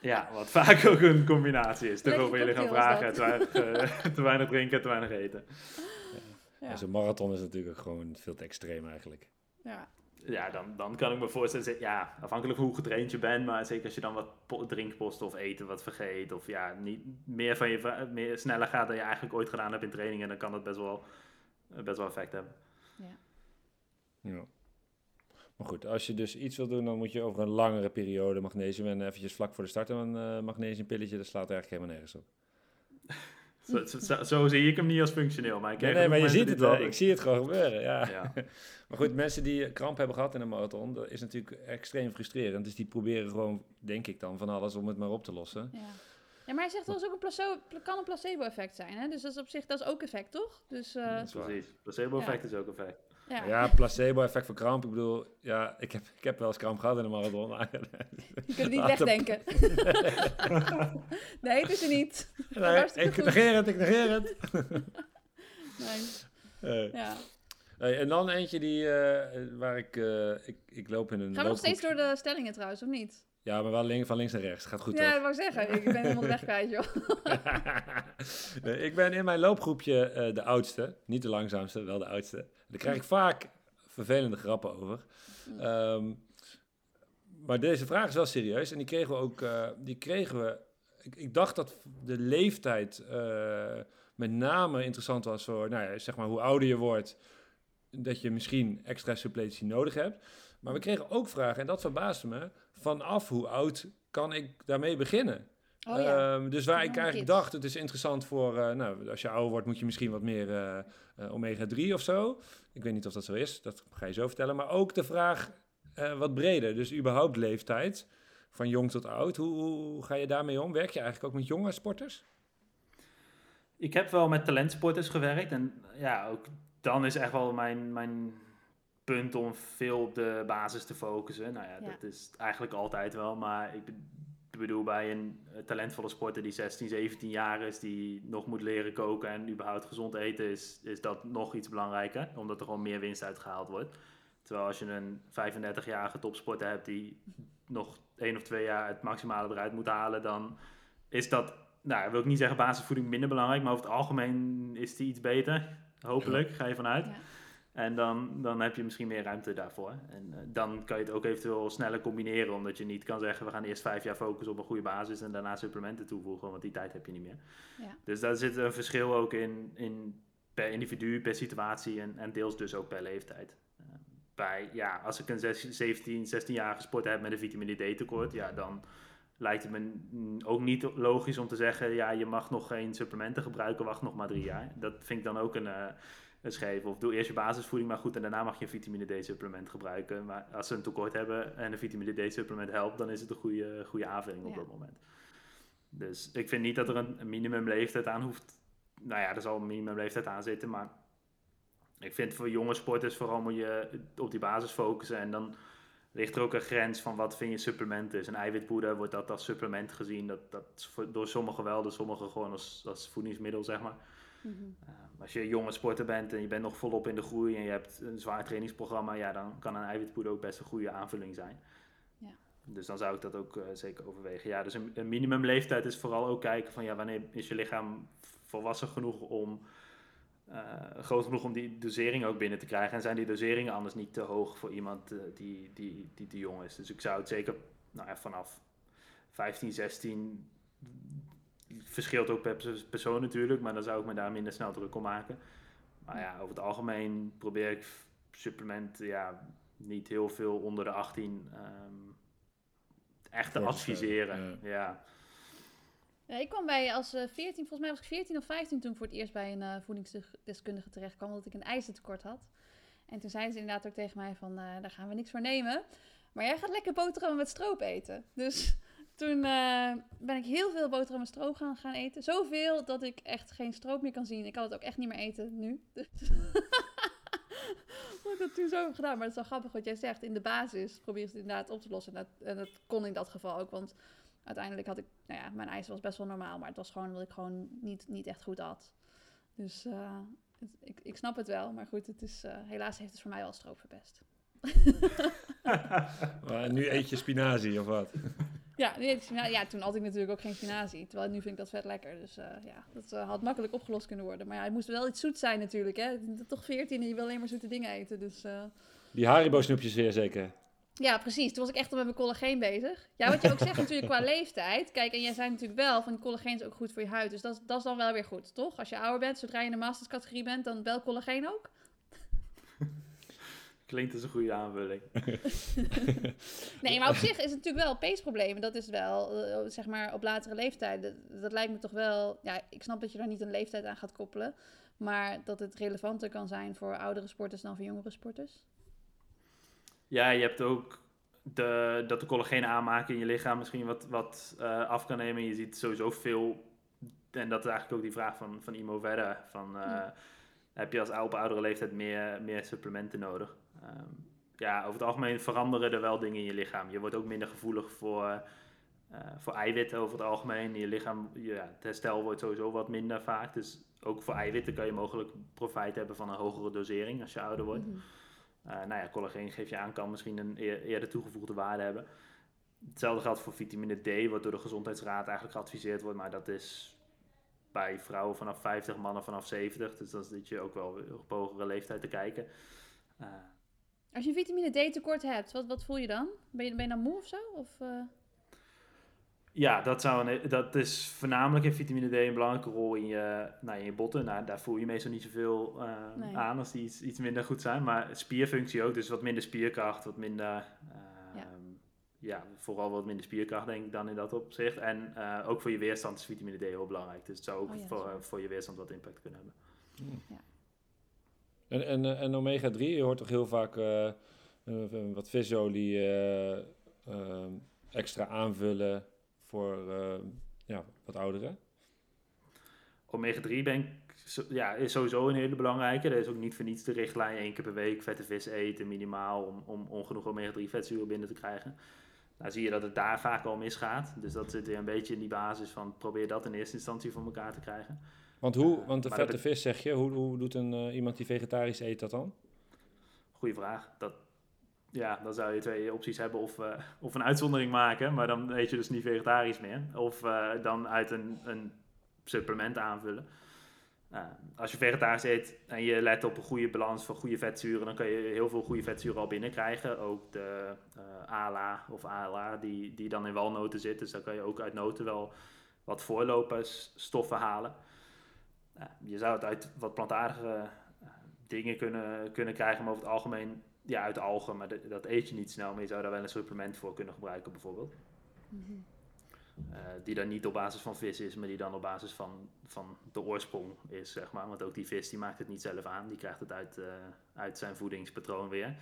Ja, wat vaak ook een combinatie is. Te veel van je lichaam cocktail is vragen, te weinig, eh, <laughs> te weinig drinken, te weinig eten. Ja. Ja, Zo'n marathon is natuurlijk ook gewoon veel te extreem eigenlijk. Ja. ja, dan, dan kan ik me voorstellen, ja, afhankelijk van hoe getraind je bent, maar zeker als je dan wat drinkposten of eten wat vergeet, of ja, niet meer van je meer sneller gaat dan je eigenlijk ooit gedaan hebt in trainingen, dan kan dat best wel, best wel effect hebben. Ja. ja. Maar goed, als je dus iets wil doen, dan moet je over een langere periode magnesium en eventjes vlak voor de start een uh, magnesiumpilletje, dat slaat eigenlijk helemaal nergens op. Zo, zo, zo, zie ik hem niet als functioneel. Maar ik nee, nee maar je ziet het, wel. ik zie het gewoon gebeuren. Ja. ja. <laughs> maar goed, mensen die kramp hebben gehad in een marathon, dat is natuurlijk extreem frustrerend. Dus die proberen gewoon, denk ik dan, van alles om het maar op te lossen. Ja. Ja, maar hij zegt dat ook een placebo, kan een placebo-effect zijn. Hè? Dus dat is op zich dat is ook effect, toch? Dus, uh... Precies. Placebo-effect is ook effect. Ja, ja placebo-effect voor kramp. Ik bedoel, ja, ik heb, ik heb wel eens kramp gehad in een marathon. <laughs> Je kunt niet wegdenken. <laughs> nee, het is er niet. Nee, ik negeer het, ik negeer het. <laughs> nee. ja. Hey, en dan eentje die, uh, waar ik, uh, ik, ik loop in een Gaan we nog steeds door de stellingen trouwens, of niet? Ja, maar wel link, van links naar rechts. Gaat goed, Ja, dat wou zeggen. Ik ben helemaal de weg kwijt, joh. nee, ik ben in mijn loopgroepje uh, de oudste. Niet de langzaamste, wel de oudste. Daar krijg ik vaak vervelende grappen over. Um, maar deze vraag is wel serieus. En die kregen we ook... Uh, die kregen we... Ik, ik, dacht dat de leeftijd uh, met name interessant was voor... Nou ja, zeg maar hoe ouder je wordt... dat je misschien extra suppletie nodig hebt. Maar we kregen ook vragen, en dat verbaasde me vanaf hoe oud kan ik daarmee beginnen? Oh, ja. um, dus waar ik eigenlijk dacht, het is interessant voor, uh, nou, als je ouder wordt, moet je misschien wat meer uh, uh, omega-3 of zo. Ik weet niet of dat zo is, dat ga je zo vertellen. Maar ook de vraag wat breder, dus überhaupt leeftijd, van jong tot oud. Hoe, hoe, ga je daarmee om? Werk je eigenlijk ook met jonge sporters? Ik heb wel met talentsporters gewerkt en ja, ook dan is echt wel mijn, mijn punt om veel op de basis te focussen. Nou ja, dat is eigenlijk altijd wel. Maar ik bedoel, bij een talentvolle sporter die 16, 17 jaar is, die nog moet leren koken en überhaupt gezond eten, is, is dat nog iets belangrijker. Omdat er gewoon meer winst uitgehaald wordt. Terwijl als je een 35-jarige topsporter hebt die nog één of twee jaar het maximale eruit moet halen, dan is dat, nou wil ik niet zeggen basisvoeding minder belangrijk, maar over het algemeen is die iets beter. Hopelijk, ga je vanuit. Ja. En dan, dan heb je misschien meer ruimte daarvoor. En uh, dan kan je het ook eventueel sneller combineren, omdat je niet kan zeggen: we gaan eerst vijf jaar focussen op een goede basis en daarna supplementen toevoegen, want die tijd heb je niet meer. Ja. Dus daar zit een verschil ook in, in per individu, per situatie en, en deels dus ook per leeftijd. Uh, bij, ja, als ik een 17, 16-jarige sporter heb met een vitamine D tekort, ja, dan lijkt het me ook niet logisch om te zeggen: ja, je mag nog geen supplementen gebruiken, wacht nog maar drie jaar. Dat vind ik dan ook een. Uh, geven. Of doe eerst je basisvoeding maar goed en daarna mag je een vitamine D supplement gebruiken. Maar als ze een tekort hebben en een vitamine D supplement helpt, dan is het een goede, goede aanvulling op dat moment. Dus ik vind niet dat er een, minimum leeftijd aan hoeft. Nou ja, er zal een minimum leeftijd aan zitten, maar ik vind voor jonge sporters vooral moet je op die basis focussen en dan ligt er ook een grens van wat vind je supplementen is. Een eiwitpoeder wordt dat als supplement gezien. Dat, dat door sommigen wel, door sommigen gewoon als, als voedingsmiddel, zeg maar. Mm als je jonge sporter bent en je bent nog volop in de groei en je hebt een zwaar trainingsprogramma, ja, dan kan een eiwitpoeder ook best een goede aanvulling zijn. Ja. Dus dan zou ik dat ook uh, zeker overwegen. Ja, dus een, een minimumleeftijd is vooral ook kijken van ja, wanneer is je lichaam volwassen genoeg om uh, groot genoeg om die dosering ook binnen te krijgen. En zijn die doseringen anders niet te hoog voor iemand uh, die, die, die te jong is. Dus ik zou het zeker nou ja, vanaf 15, 16 verschilt ook per persoon natuurlijk, maar dan zou ik me daar minder snel druk om maken. Maar ja, over het algemeen probeer ik supplementen, ja, niet heel veel onder de 18 um, ehm, echt te adviseren. Ja. ja. ik kwam bij als uh, eh, 14, volgens mij was ik 14 of 15 toen ik voor het eerst bij een uh, voedingsdeskundige terecht kwam, omdat ik een ijzertekort had. En toen zeiden ze inderdaad ook tegen mij van, uh, daar gaan we niks voor nemen. Maar jij gaat lekker boterhammen met stroop eten. Dus toen uh, ben ik heel veel boterham met stroop gaan, gaan eten. Zoveel dat ik echt geen stroop meer kan zien. Ik kan het ook echt niet meer eten nu. <laughs> Dus <laughs> ik dat toen zo gedaan. Maar het is wel grappig wat jij zegt. In de basis probeer je het inderdaad op te lossen. En dat, en dat kon in dat geval ook. Want uiteindelijk had ik... Nou ja, mijn ijs was best wel normaal. Maar het was gewoon dat ik gewoon niet, niet echt goed had. Dus het, ik, ik snap het wel. Maar goed, het is, uh, helaas heeft het voor mij wel stroop verpest. <laughs> maar nu eet je spinazie of wat? Ja, nee, ja, toen had ik natuurlijk ook geen spinazie. Terwijl nu vind ik dat vet lekker. Dus uh, ja, dat uh, had makkelijk opgelost kunnen worden. Maar ja, het moest wel iets zoet zijn natuurlijk. Hè? Toch 14 en je wil alleen maar zoete dingen eten. Dus uh, Die Haribo-snoepjes weer zeker. Ja, precies. Toen was ik echt al met mijn collageen bezig. Ja, wat je ook zegt natuurlijk qua <laughs> leeftijd. Kijk, en jij zei natuurlijk wel van collageen is ook goed voor je huid. Dus dat, is- dat is dan wel weer goed, toch? Als je ouder bent, zodra je in de masterscategorie bent, dan wel collageen ook. Klinkt als een goede aanvulling. <laughs> Nee, maar op zich is het natuurlijk wel een peesprobleem. Dat is wel, eh, zeg maar, op latere leeftijd. Dat, dat lijkt me toch wel... Ja, ik snap dat je daar niet een leeftijd aan gaat koppelen. Maar dat het relevanter kan zijn voor oudere sporters dan voor jongere sporters. Ja, je hebt ook de, dat de collageen aanmaken in je lichaam misschien wat, wat eh, af kan nemen. Je ziet sowieso veel, en dat is eigenlijk ook die vraag van, van Imo verder, van eh, Ja. heb je als op oudere leeftijd meer, meer supplementen nodig? Ehm, ja, over het algemeen veranderen er wel dingen in je lichaam. Je wordt ook minder gevoelig voor, eh, voor eiwitten over het algemeen. Je lichaam, ja, het herstel wordt sowieso wat minder vaak. Dus ook voor eiwitten kan je mogelijk profijt hebben van een hogere dosering als je ouder wordt. Eh, nou ja, collageen geef je aan, kan misschien een eer- eerder toegevoegde waarde hebben. Hetzelfde geldt voor vitamine D, wat door de gezondheidsraad eigenlijk geadviseerd wordt, maar dat is bij vrouwen vanaf 50, mannen vanaf 70. Dus dan zit je ook wel op hogere leeftijd te kijken. Eh, Als je een vitamine D tekort hebt, wat, wat voel je dan? Ben je, ben je dan moe of zo? Of, eh, ja, dat, zou een, dat is voornamelijk in vitamine D een belangrijke rol in je, nou, in je botten. Nou, daar voel je meestal niet zoveel eh, Nee. aan als die iets, iets minder goed zijn. Maar spierfunctie ook, dus wat minder spierkracht, wat minder... Ja. ehm, ja, vooral wat minder spierkracht denk ik dan in dat opzicht. En eh, ook voor je weerstand is vitamine D heel belangrijk. Dus het zou ook Oh ja, voor, voor je weerstand wat impact kunnen hebben. En, en, eh, en omega-3, je hoort toch heel vaak eh, eh, wat visolie extra aanvullen voor ja, wat ouderen. Omega-3 ben ik, ja, is sowieso een hele belangrijke. Er is ook niet voor niets de richtlijn één keer per week vette vis eten, minimaal, om, om ongenoeg omega-3 vetzuren binnen te krijgen. Nou zie je dat het daar vaak al misgaat. Dus dat zit weer een beetje in die basis van probeer dat in eerste instantie voor elkaar te krijgen. Want, hoe, want de vette vis zeg je, hoe, hoe doet een, eh, iemand die vegetarisch eet dat dan? Goeie vraag. Dat, ja, dan zou je twee opties hebben of, eh, of een uitzondering maken, maar dan eet je dus niet vegetarisch meer. Of eh, dan uit een, een supplement aanvullen. Uh, als je vegetarisch eet en je let op een goede balans van goede vetzuren, dan kan je heel veel goede vetzuren al binnenkrijgen. Ook de ALA of ALA die, die dan in walnoten zit. Dus dan kan je ook uit noten wel wat voorlopersstoffen halen. Uh, je zou het uit wat plantaardige uh, dingen kunnen, kunnen krijgen, maar over het algemeen ja, uit algen. Maar de, dat eet je niet snel, maar je zou daar wel een supplement voor kunnen gebruiken bijvoorbeeld. mhm. Uh, die dan niet op basis van vis is, maar die dan op basis van, van de oorsprong is, zeg maar. Want ook die vis die maakt het niet zelf aan, die krijgt het uit, uh, uit zijn voedingspatroon weer.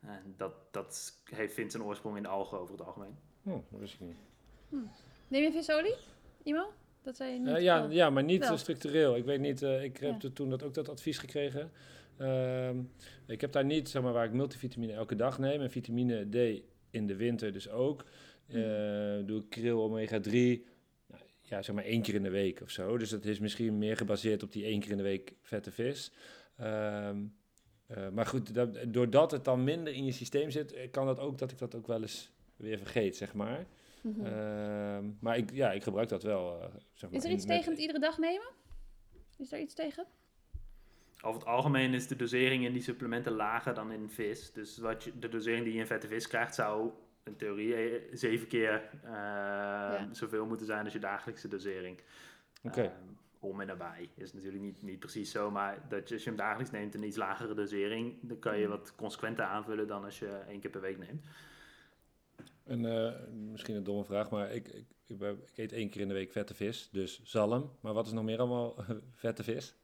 En dat, dat heeft, vindt zijn oorsprong in de algen over het algemeen. Oh, dat wist ik niet. Neem je visolie, Imo? Dat zei je niet. Uh, ja, wel. ja, maar niet Wel. structureel. Ik weet niet, uh, ik heb Ja. toen dat, ook dat advies gekregen. Uh, ik heb daar niet, zeg maar, waar ik multivitamine elke dag neem en vitamine D in de winter dus ook. Uh, doe ik kril omega 3, nou, ja, zeg maar één keer in de week of zo. Dus dat is misschien meer gebaseerd op die één keer in de week vette vis. Uh, maar goed, dat, doordat het dan minder in je systeem zit, eh, kan dat ook dat ik dat ook wel eens weer vergeet, zeg maar. Mhm. Uh, maar ik, ja, ik gebruik dat wel. Uh, zeg maar, is er iets met, tegen het iedere dag nemen? Is er iets tegen? Over het algemeen is de dosering in die supplementen lager dan in vis. Dus wat je, de dosering die je in vette vis krijgt, zou in theorie eh, zeven keer uh, ja. zoveel moeten zijn als je dagelijkse dosering. Okay. Uh, om en nabij is natuurlijk niet, niet precies zo, maar dat je, als je hem dagelijks neemt een iets lagere dosering, dan kan je wat consequenter aanvullen dan als je één keer per week neemt. En uh, misschien een domme vraag, maar ik, ik, ik, ik, eet één keer in de week vette vis, dus zalm. Maar wat is nog meer allemaal <laughs> vette vis?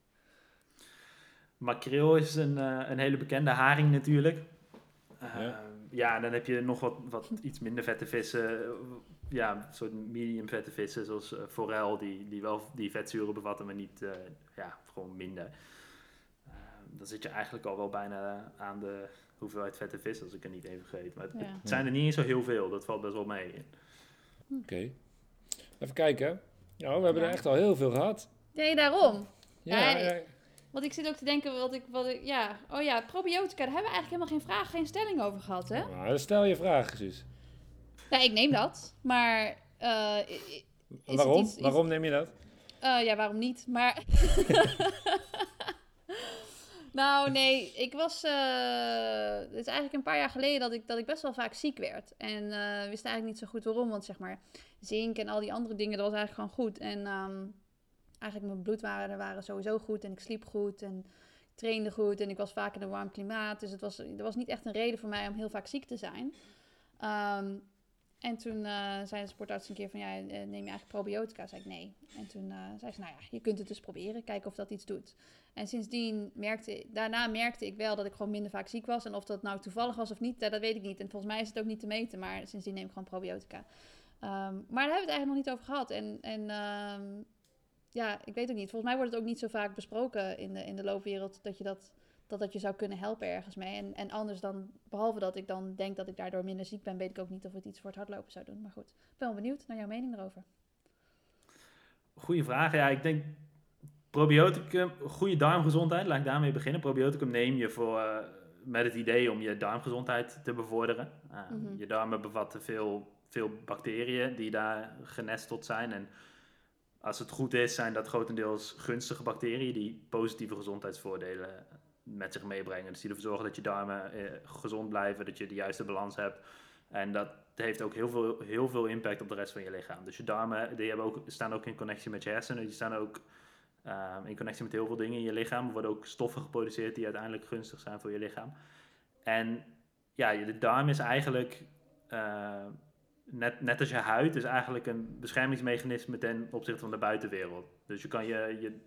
Makreel is een, uh, een hele bekende haring natuurlijk. Uh, Ja. ja, dan heb je nog wat, wat iets minder vette vissen. Ja, een soort medium vette vissen zoals forel, die, die wel die vetzuren bevatten, maar niet, ja, gewoon minder. Dan zit je eigenlijk al wel bijna aan de hoeveelheid vette vis, als ik er niet even vergeet. Maar het, Ja. het zijn er niet eens zo heel veel, dat valt best wel mee. Oké. Okay. Even kijken. Ja, we hebben Ja. er echt al heel veel gehad. Nee, daarom. Ja, Ja, ja. Want ik zit ook te denken, wat ik, wat ik, ja, oh ja, probiotica, daar hebben we eigenlijk helemaal geen vraag, geen stelling over gehad, hè? Nou, stel je vraag, Suus. Ja, ik neem dat, maar eh, Waarom? het iets, iets- Waarom neem je dat? Eh, ja, waarom niet? Maar. <laughs> Nou, nee, ik was. eh, het is eigenlijk een paar jaar geleden dat ik, dat ik best wel vaak ziek werd. En eh, wist eigenlijk niet zo goed waarom. Want zeg maar, zink en al die andere dingen, dat was eigenlijk gewoon goed. En ehm, eigenlijk mijn bloedwaarden waren sowieso goed. En ik sliep goed. En ik trainde goed. En ik was vaak in een warm klimaat. Dus het was, er was niet echt een reden voor mij om heel vaak ziek te zijn. Ehm, en toen eh, zei de sportarts een keer van, ja, eh, neem je eigenlijk probiotica? Zei ik nee. En toen eh, zei ze, nou ja, je kunt het dus proberen, kijken of dat iets doet. En sindsdien merkte, daarna merkte ik wel dat ik gewoon minder vaak ziek was. En of dat nou toevallig was of niet, dat weet ik niet. En volgens mij is het ook niet te meten, maar sindsdien neem ik gewoon probiotica. Ehm, maar daar hebben we het eigenlijk nog niet over gehad. En, en ehm, ja, ik weet ook niet. Volgens mij wordt het ook niet zo vaak besproken in de, in de loopwereld dat je dat, dat dat je zou kunnen helpen ergens mee. En, en anders dan, behalve dat ik dan denk dat ik daardoor minder ziek ben, weet ik ook niet of het iets voor het hardlopen zou doen. Maar goed, ik ben wel benieuwd naar jouw mening erover. Goeie vraag. Ja, ik denk probioticum, goede darmgezondheid, laat ik daarmee beginnen. Probioticum neem je voor, eh, met het idee om je darmgezondheid te bevorderen. Uh, Mhm. Je darmen bevatten veel, veel bacteriën die daar genesteld zijn. En als het goed is, zijn dat grotendeels gunstige bacteriën die positieve gezondheidsvoordelen met zich meebrengen. Dus die ervoor zorgen dat je darmen eh, gezond blijven, dat je de juiste balans hebt. En dat heeft ook heel veel, heel veel impact op de rest van je lichaam. Dus je darmen die hebben ook, staan ook in connectie met je hersenen. Die staan ook ehm, in connectie met heel veel dingen in je lichaam. Er worden ook stoffen geproduceerd die uiteindelijk gunstig zijn voor je lichaam. En ja, de darm is eigenlijk, eh, net, net als je huid, is eigenlijk een beschermingsmechanisme ten opzichte van de buitenwereld. Dus je kan je, je,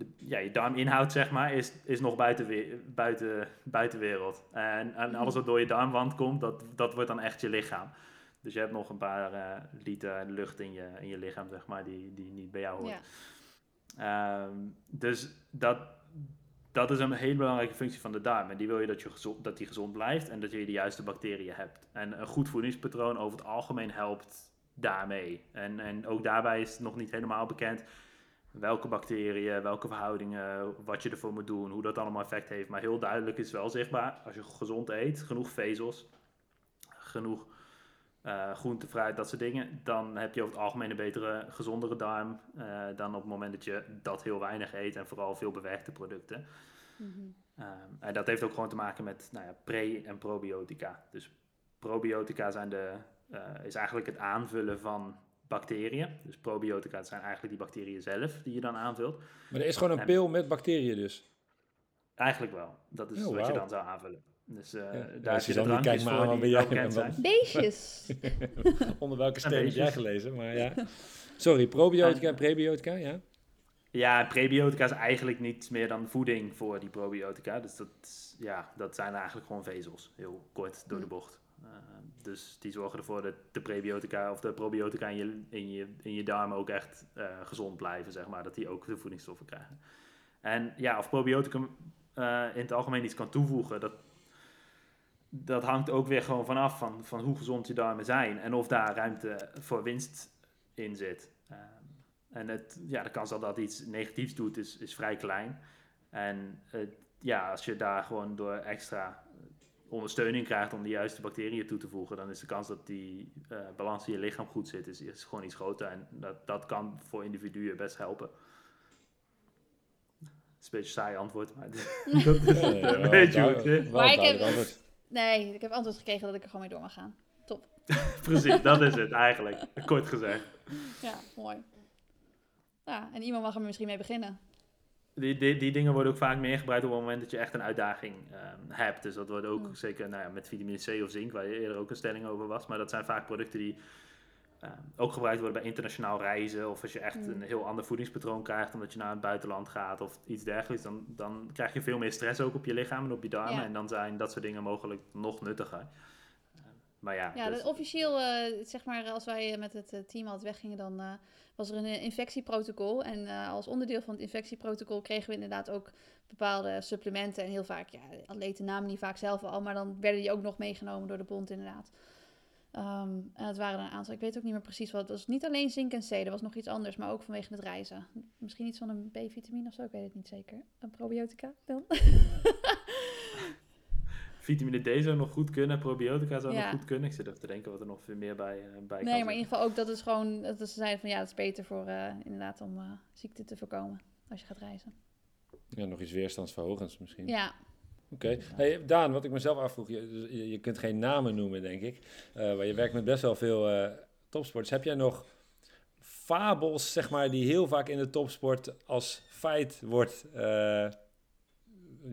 de, ja, je darminhoud, zeg maar, is, is nog buiten, buiten, buitenwereld. En, en alles wat door je darmwand komt, dat, dat wordt dan echt je lichaam. Dus je hebt nog een paar eh, liter lucht in je, in je lichaam, zeg maar, die, die niet bij jou hoort. Ja. Ehm, dus dat, dat is een hele belangrijke functie van de darm. En die wil je dat, je gezond, dat die gezond blijft en dat je de juiste bacteriën hebt. En een goed voedingspatroon over het algemeen helpt daarmee. En, en ook daarbij is het nog niet helemaal bekend welke bacteriën, welke verhoudingen, wat je ervoor moet doen, hoe dat allemaal effect heeft. Maar heel duidelijk is wel zichtbaar, als je gezond eet, genoeg vezels, genoeg eh groente, fruit, dat soort dingen, dan heb je over het algemeen een betere, gezondere darm eh, dan op het moment dat je dat heel weinig eet en vooral veel bewerkte producten. Mhm. Ehm, en dat heeft ook gewoon te maken met nou ja, pre- en probiotica. Dus probiotica zijn de, eh, is eigenlijk het aanvullen van bacteriën. Dus probiotica zijn eigenlijk die bacteriën zelf die je dan aanvult. Maar er is gewoon een En- pil met bacteriën dus. Eigenlijk wel. Dat is Oh, wat je dan zou aanvullen. Dus eh, Ja, daar heb je die drankjes kijkt me aan, ben jij- zijn. Beestjes. <laughs> Onder welke En steen heb jij gelezen? Maar ja. Sorry, probiotica en prebiotica, ja? Ja, prebiotica is eigenlijk niets meer dan voeding voor die probiotica. Dus dat, ja, dat zijn eigenlijk gewoon vezels, heel kort door de bocht. Uh, dus die zorgen ervoor dat de prebiotica of de probiotica in je, in je, in je darmen ook echt eh, gezond blijven, zeg maar. Dat die ook de voedingsstoffen krijgen. En ja, of probioticum eh, in het algemeen iets kan toevoegen, dat, dat hangt ook weer gewoon vanaf van, van hoe gezond je darmen zijn. En of daar ruimte voor winst in zit. En het, ja, de kans dat dat iets negatiefs doet is, is vrij klein. En ja, als je daar gewoon door extra ondersteuning krijgt om de juiste bacteriën toe te voegen, dan is de kans dat die eh, balans in je lichaam goed zit, is, is gewoon iets groter. En dat, dat kan voor individuen best helpen. Het is een beetje een saai antwoord, maar <laughs> dat is een beetje hoe duidelijk- het zit. wel Maar ik heb-. Nee, ik heb antwoord gekregen dat ik er gewoon mee door mag gaan. <laughs> Precies, dat is het eigenlijk, kort gezegd. Ja, mooi. Ja, en iemand mag er misschien mee beginnen. Die, die, die dingen worden ook vaak meer gebruikt op het moment dat je echt een uitdaging ehm, hebt. Dus dat wordt ook Mm. zeker nou ja, met vitamine C of zink, waar je eerder ook een stelling over was. Maar dat zijn vaak producten die ehm, ook gebruikt worden bij internationaal reizen. Of als je echt Mm. een heel ander voedingspatroon krijgt omdat je naar het buitenland gaat of iets dergelijks. Dan, dan krijg je veel meer stress ook op je lichaam en op je darmen. Ja. En dan zijn dat soort dingen mogelijk nog nuttiger. Ehm, maar ja, Ja, dus- dat officieel, eh, zeg maar, als wij met het eh, team altijd weggingen, dan eh, was er een eh, infectieprotocol. En eh, als onderdeel van het infectieprotocol kregen we inderdaad ook bepaalde supplementen. En heel vaak, ja, atleten namen die vaak zelf al, maar dan werden die ook nog meegenomen door de bond inderdaad. Ehm, en dat waren er een aantal, ik weet ook niet meer precies wat. Het was niet alleen zink en C, er was nog iets anders, maar ook vanwege het reizen. Misschien iets van een B-vitamine of zo, ik weet het niet zeker. Een probiotica dan? <laughs> vitamine D zou nog goed kunnen, probiotica zou Ja. nog goed kunnen. Ik zit even te denken wat er nog veel meer bij, eh, bij kan Nee, maar in ieder geval ook dat is gewoon dat ze zeiden van ja, het is beter voor eh, inderdaad om eh, ziekte te voorkomen als je gaat reizen. Ja, nog iets weerstandsverhogends misschien. Ja. Oké. Hey, Daan, wat ik mezelf afvroeg, je, je, je kunt geen namen noemen, denk ik. Eh, maar je werkt met best wel veel eh topsports. Heb jij nog fabels, zeg maar, die heel vaak in de topsport als feit wordt eh,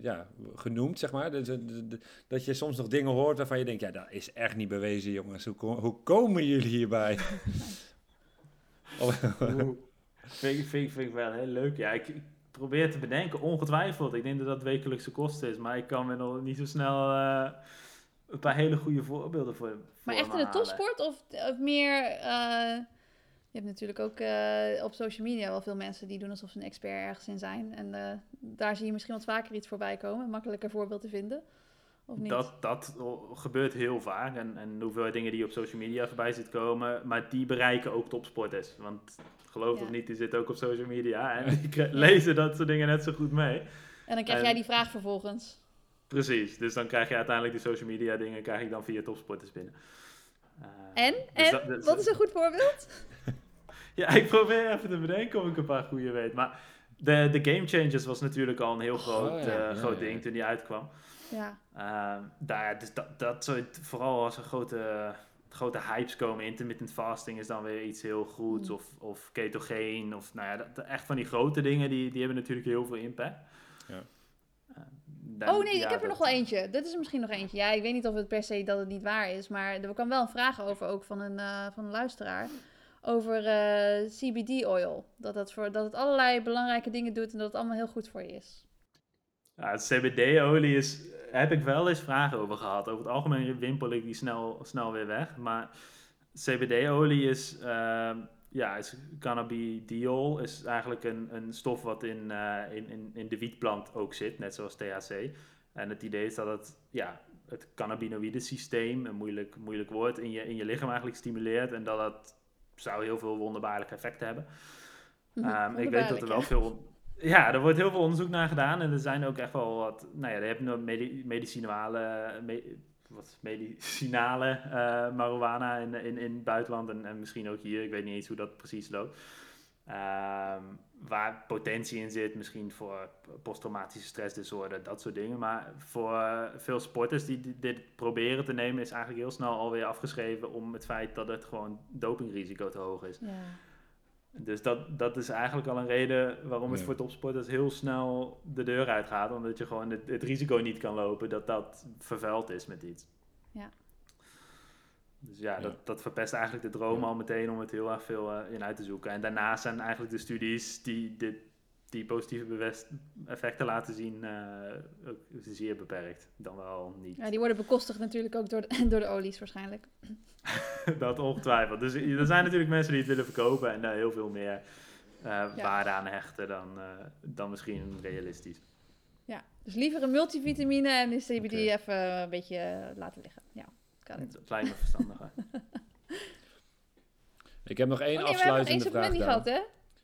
ja, genoemd, zeg maar? Dat, dat- dat- dat je soms nog dingen hoort waarvan je denkt, ja, dat is echt niet bewezen, jongens. Hoe, hoe komen jullie hierbij? <laughs> Vind, ik- vind, ik- vind ik wel heel leuk. Ja, ik, probeer te bedenken, ongetwijfeld. Ik denk dat dat wekelijkse kosten is, maar ik kan me nog niet zo snel eh, een paar hele goede voorbeelden voor. Maar voor echt me in de topsport of, of meer... eh, je hebt natuurlijk ook eh, op social media wel veel mensen die doen alsof ze een expert ergens in zijn. En eh, daar zie je misschien wat vaker iets voorbij komen. Een makkelijker voorbeeld te vinden. Of niet? Dat, dat gebeurt heel vaak. En, en hoeveel dingen die op social media voorbij ziet komen. Maar die bereiken ook topsporters. Want geloof het Ja. of niet, die zitten ook op social media. En die lezen dat soort dingen net zo goed mee. En dan krijg en- jij die vraag vervolgens. Precies. Dus dan krijg je uiteindelijk die social media dingen krijg ik dan via topsporters binnen. Eh, En? dus en? dat- dat- Wat is een goed voorbeeld? Ja, ik probeer even te bedenken of ik een paar goede weet. Maar de, de Game Changers was natuurlijk al een heel groot, ja, eh, ja, groot ja. ding toen die uitkwam. Ja. Ehm, daar, dus dat, dat soort, vooral als er grote, grote hypes komen, intermittent fasting is dan weer iets heel goeds, Mm. of, of ketogeen, of nou ja, dat, echt van die grote dingen, die, die hebben natuurlijk heel veel impact. Ja. Eh, dan- Oh nee, ja, ik heb er dat- nog wel eentje. Dit is er misschien nog eentje. Ja, ik weet niet of het per se dat het niet waar is, maar er kwam wel een vraag over ook van een, eh, van een luisteraar. Over eh, CBD-oil. Dat, het voor, dat het allerlei belangrijke dingen doet en dat het allemaal heel goed voor je is. Ja, CBD-olie is, heb ik wel eens vragen over gehad. Over het algemeen wimpel ik die snel, snel weer weg. Maar CBD-olie is, ehm, ja, is cannabidiol. Is eigenlijk een, een stof wat in, eh, in, in, in de wietplant ook zit, net zoals THC. En het idee is dat het, ja, het cannabinoïde systeem, een moeilijk, moeilijk woord, in je, in je lichaam eigenlijk stimuleert. En dat dat zou heel veel wonderbaarlijke effecten hebben. Ehm, ik weet dat er wel veel. Ja, er wordt heel veel onderzoek naar gedaan. En er zijn ook echt wel wat. Nou ja, je hebt nog medi medicinale. me- wat medicinale eh marijuana in, in, in het buitenland. En, en misschien ook hier. Ik weet niet eens hoe dat precies loopt. Ehm, waar potentie in zit, misschien voor posttraumatische stressdisorder, dat soort dingen. Maar voor veel sporters die di- dit proberen te nemen, is eigenlijk heel snel alweer afgeschreven om het feit dat het gewoon dopingrisico te hoog is. Ja. Dus dat, dat is eigenlijk al een reden waarom het Ja. voor topsporters heel snel de deur uitgaat. Omdat je gewoon het, het risico niet kan lopen dat dat vervuild is met iets. Ja. Dus ja, Ja. Dat, dat verpest eigenlijk de droom Ja. al meteen om het heel erg veel eh, in uit te zoeken. En daarnaast zijn eigenlijk de studies die dit, die positieve effecten laten zien eh, ook zeer beperkt. Dan wel niet. ja, die worden bekostigd natuurlijk ook door de, <laughs> door de olies waarschijnlijk. <laughs> dat ongetwijfeld. Dus er zijn natuurlijk mensen die het willen verkopen en daar heel veel meer eh, waarde aan hechten dan, eh, dan misschien realistisch. Ja, dus liever een multivitamine en de CBD even een beetje eh, laten liggen. Ja, kan het. Dat lijkt me verstandiger. <laughs> Ik heb nog één Oh nee, we hebben nog één afsluitende vraag. niet gehad, hè?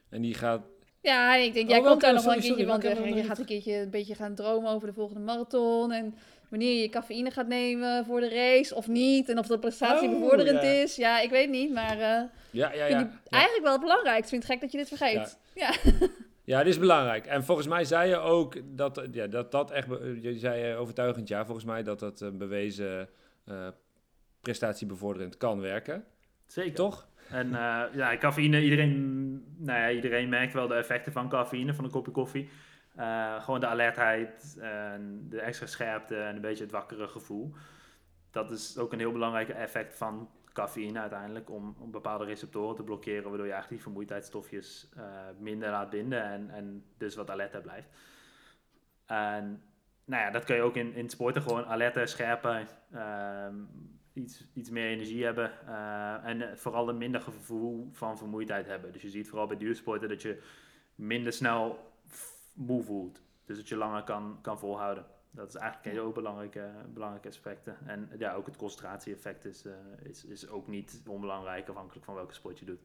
En die gaat... Ja, ik denk, jij Oh, komt daar welke? nog wel een keertje van terug. En je gaat een keertje een beetje gaan dromen over de volgende marathon. En wanneer je cafeïne gaat nemen voor de race of niet. En of dat prestatiebevorderend Oh, ja. is. Ja, ik weet niet, maar eh Ja, ja, ja. eigenlijk wel het belangrijkste. Ik vind het gek dat je dit vergeet. Ja. <laughs> Ja, dit is belangrijk. En volgens mij zei je ook dat ja, dat, dat echt... Je zei eh, overtuigend ja, volgens mij dat dat een bewezen eh, prestatiebevorderend kan werken. Zeker. Toch? En eh, ja, cafeïne, iedereen, nou ja, iedereen merkt wel de effecten van cafeïne, van een kopje koffie. Eh, gewoon de alertheid, en de extra scherpte en een beetje het wakkere gevoel. Dat is ook een heel belangrijk effect van cafeïne uiteindelijk, om, om bepaalde receptoren te blokkeren, waardoor je eigenlijk die vermoeidheidsstofjes eh, minder laat binden en, en dus wat alerter blijft. En nou ja, dat kun je ook in, in sporten gewoon alerter, scherper, ehm, iets, iets meer energie hebben eh, en eh, vooral een minder gevoel van vermoeidheid hebben. Dus je ziet vooral bij duursporten dat je minder snel moe voelt. Dus dat je langer kan, kan volhouden. Dat is eigenlijk een heel belangrijke, belangrijke aspecten. En ja, ook het concentratie-effect is, eh, is, is ook niet onbelangrijk afhankelijk van welke sport je doet.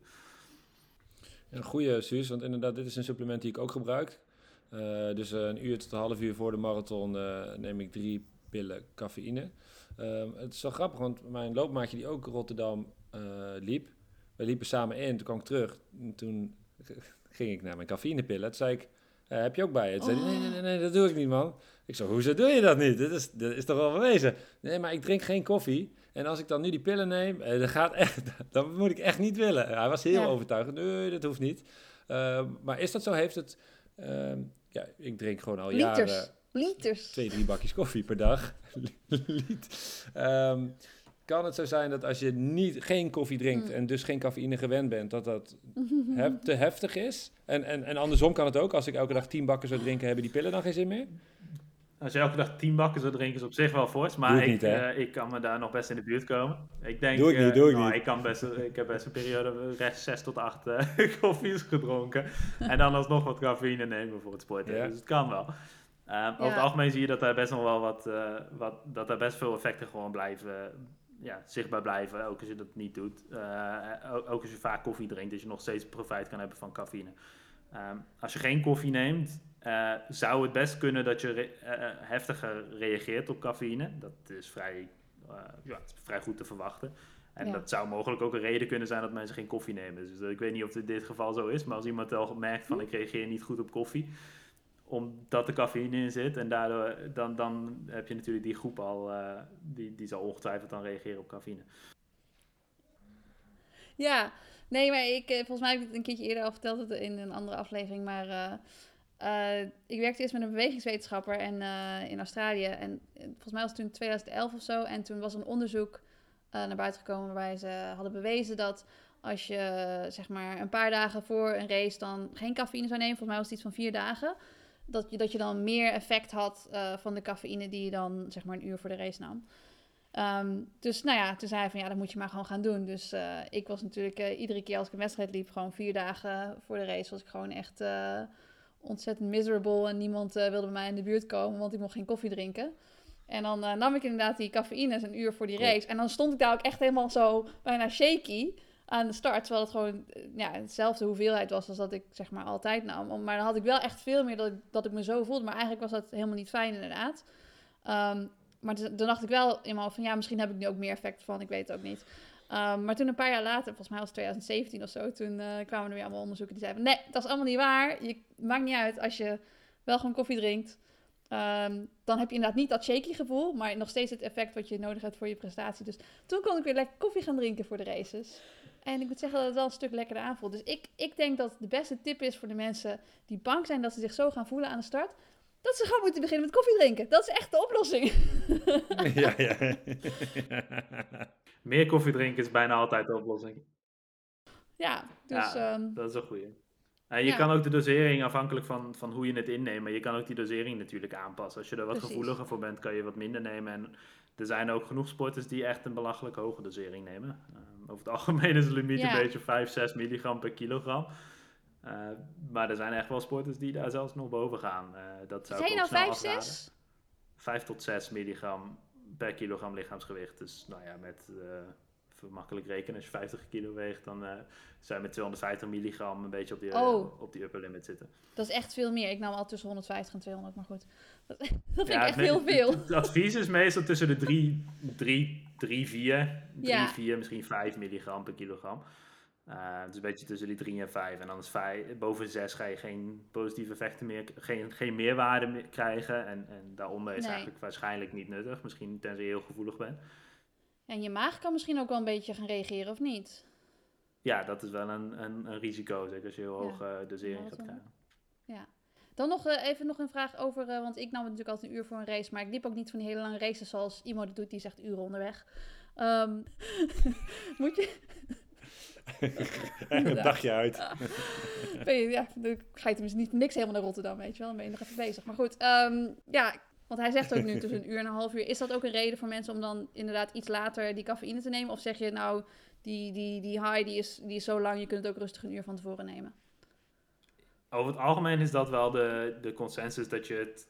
Een goede, Suus, want inderdaad, dit is een supplement die ik ook gebruik. Eh, dus eh, een uur tot een half uur voor de marathon eh, neem ik drie pillen cafeïne. Ehm, het is wel grappig, want mijn loopmaatje die ook Rotterdam eh, liep, we liepen samen in, toen kwam ik terug. En toen <laughs> ging ik naar mijn cafeïnepillen. Toen zei ik, Eh, heb je ook bij je? Toen zei hij, nee, nee, nee, nee, dat doe ik niet, man. Ik zo, hoezo doe je dat niet? Dat is, dat is toch wel bewezen? Nee, maar ik drink geen koffie. En als ik dan nu die pillen neem, eh, dat gaat echt, <laughs> dat moet ik echt niet willen. Hij was heel Ja. overtuigend. Nee, dat hoeft niet. Eh, maar is dat zo? Heeft het... ehm, ja, ik drink gewoon al jaren Liters. Twee, drie bakjes koffie per dag. <laughs> Ehm, kan het zo zijn dat als je niet, geen koffie drinkt Mm. en dus geen cafeïne gewend bent, dat dat <laughs> hef- te heftig is? En, en, en andersom kan het ook. Als ik elke dag tien bakken zou drinken, hebben die pillen dan geen zin meer? Als je elke dag 10 bakken zou drinken, is op zich wel fors. Maar ik niet, eh, ik kan me daar nog best in de buurt komen. Ik denk, Doe ik niet, eh, doe ik nou, niet. Ik, kan best, ik heb best een periode rechts 6 tot 8 eh, <laughs> koffies gedronken. en dan alsnog wat cafeïne nemen voor het sporten. Ja. Dus het kan wel. Eh, Over het algemeen zie je dat daar best nog wel wat, eh, wat dat daar best veel effecten gewoon blijven, ja, zichtbaar blijven. Ook als je dat niet doet. Eh, ook, als je vaak koffie drinkt, dat je nog steeds profijt kan hebben van cafeïne. Ehm, als je geen koffie neemt, eh, zou het best kunnen dat je re- heftiger reageert op cafeïne. Dat is vrij, ja, is vrij goed te verwachten. En Ja. dat zou mogelijk ook een reden kunnen zijn dat mensen geen koffie nemen. Dus ik weet niet of in dit geval zo is, maar als iemand wel merkt van ik reageer niet goed op koffie, omdat er cafeïne in zit, en daardoor dan, dan heb je natuurlijk die groep al, eh, die, die zal ongetwijfeld dan reageren op cafeïne. Ja, nee, maar ik, eh, volgens mij heb ik het een keertje eerder al verteld het in een andere aflevering. Maar eh, ik werkte eerst met een bewegingswetenschapper en, in Australië. En volgens mij was het toen 2011 of zo. En toen was een onderzoek naar buiten gekomen waarbij ze hadden bewezen dat als je zeg maar een paar dagen voor een race dan geen cafeïne zou nemen, volgens mij was het iets van vier dagen, dat je, dat je dan meer effect had eh, van de cafeïne die je dan zeg maar een uur voor de race nam. Ehm, dus nou ja, toen zei hij van ja, dat moet je maar gewoon gaan doen. Dus eh, ik was natuurlijk eh, iedere keer als ik een wedstrijd liep, gewoon vier dagen voor de race, was ik gewoon echt ontzettend miserable. En niemand wilde bij mij in de buurt komen, want ik mocht geen koffie drinken. En dan nam ik inderdaad die cafeïne een uur voor die race. En dan stond ik daar ook echt helemaal zo bijna shaky aan de start. Terwijl het gewoon eh, ja, hetzelfde hoeveelheid was als dat ik zeg maar altijd nam. Maar dan had ik wel echt veel meer dat ik, dat ik me zo voelde. Maar eigenlijk was dat helemaal niet fijn inderdaad. Ehm, maar toen toen dacht ik wel eenmaal van ja, misschien heb ik nu ook meer effect van. Ik weet het ook niet. Ehm, maar toen een paar jaar later, volgens mij was het 2017 of zo, toen eh, kwamen er weer allemaal onderzoeken die zeiden nee, dat is allemaal niet waar. Je maakt niet uit als je wel gewoon koffie drinkt. Ehm, dan heb je inderdaad niet dat shaky gevoel, maar nog steeds het effect wat je nodig hebt voor je prestatie. Dus toen kon ik weer lekker koffie gaan drinken voor de races. En ik moet zeggen dat het wel een stuk lekkerder aanvoelt. Dus ik, ik denk dat de beste tip is voor de mensen die bang zijn dat ze zich zo gaan voelen aan de start. Dat ze gewoon moeten beginnen met koffie drinken. Dat is echt de oplossing. <laughs> ja, ja. Meer koffie drinken is bijna altijd de oplossing. ja, dus Ja. ehm, Dat is een goeie. En je Ja. kan ook de dosering, afhankelijk van, van hoe je het inneemt, maar je kan ook die dosering natuurlijk aanpassen. Als je er wat Precies. gevoeliger voor bent, kan je wat minder nemen. En er zijn ook genoeg sporters die echt een belachelijk hoge dosering nemen. Ehm, over het algemeen is de limiet Ja. een beetje 5, 6 milligram per kilogram. Eh, maar er zijn echt wel sporters die daar zelfs nog boven gaan. Eh, dat zou ook nou snel 5, afraden. 6? 5 tot 6 milligram per kilogram lichaamsgewicht. Dus nou ja, met uh, even makkelijk rekenen, als je 50 kilo weegt, dan uh, zou je met 250 milligram een beetje op die, Oh. uh, op die upper limit zitten. Dat is echt veel meer. Ik nam al tussen 150 en 200, maar goed. <laughs> Dat, vind Ja, ik echt heel veel. Het, het advies is meestal tussen de 3, 3, 3 4, 3, Ja. 4, misschien 5 milligram per kilogram. Uh, dus een beetje tussen die 3 en 5. En dan is 5, boven 6 ga je geen positieve effecten meer, geen, geen meerwaarde meer krijgen. En, en daaronder is Nee. eigenlijk waarschijnlijk niet nuttig. Misschien tenzij je heel gevoelig bent. En je maag kan misschien ook wel een beetje gaan reageren, of niet? Ja, dat is wel een, een, een risico, zeker als je heel Ja. hoge dosering gaat krijgen. Dan nog eh, even nog een vraag over, eh, want ik nam het natuurlijk altijd een uur voor een race, maar ik liep ook niet van die hele lange races zoals Imo dat doet, die zegt uren onderweg. Ehm, <laughs> moet je, <laughs> een dagje uit. <laughs> ben je, ja, dan ga je tenminste niet niks helemaal naar Rotterdam, weet je wel, dan ben je nog even bezig. Maar goed, ehm, ja, want hij zegt ook nu tussen een uur en een half uur. Is dat ook een reden voor mensen om dan inderdaad iets later die cafeïne te nemen? Of zeg je nou, die, die, die high die is, die is zo lang, je kunt het ook rustig een uur van tevoren nemen? Over het algemeen is dat wel de, de consensus dat je het,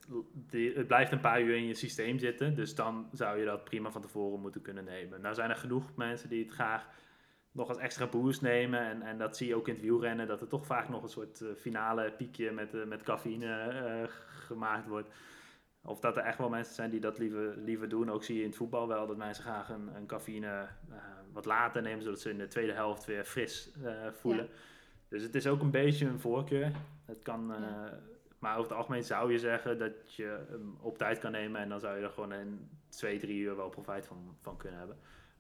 het blijft een paar uur in je systeem zitten. Dus dan zou je dat prima van tevoren moeten kunnen nemen. Nou zijn er genoeg mensen die het graag nog als extra boost nemen. En, en dat zie je ook in het wielrennen, dat er toch vaak nog een soort eh, finale piekje met, eh, met cafeïne eh, gemaakt wordt. Of dat er echt wel mensen zijn die dat liever, liever doen. Ook zie je in het voetbal wel dat mensen graag een, een cafeïne wat later nemen, zodat ze in de tweede helft weer fris voelen. Dus het is ook een beetje een voorkeur. Het kan, eh, Ja. maar over het algemeen zou je zeggen dat je hem op tijd kan nemen en dan zou je er gewoon in twee, drie uur wel profijt van, van kunnen hebben.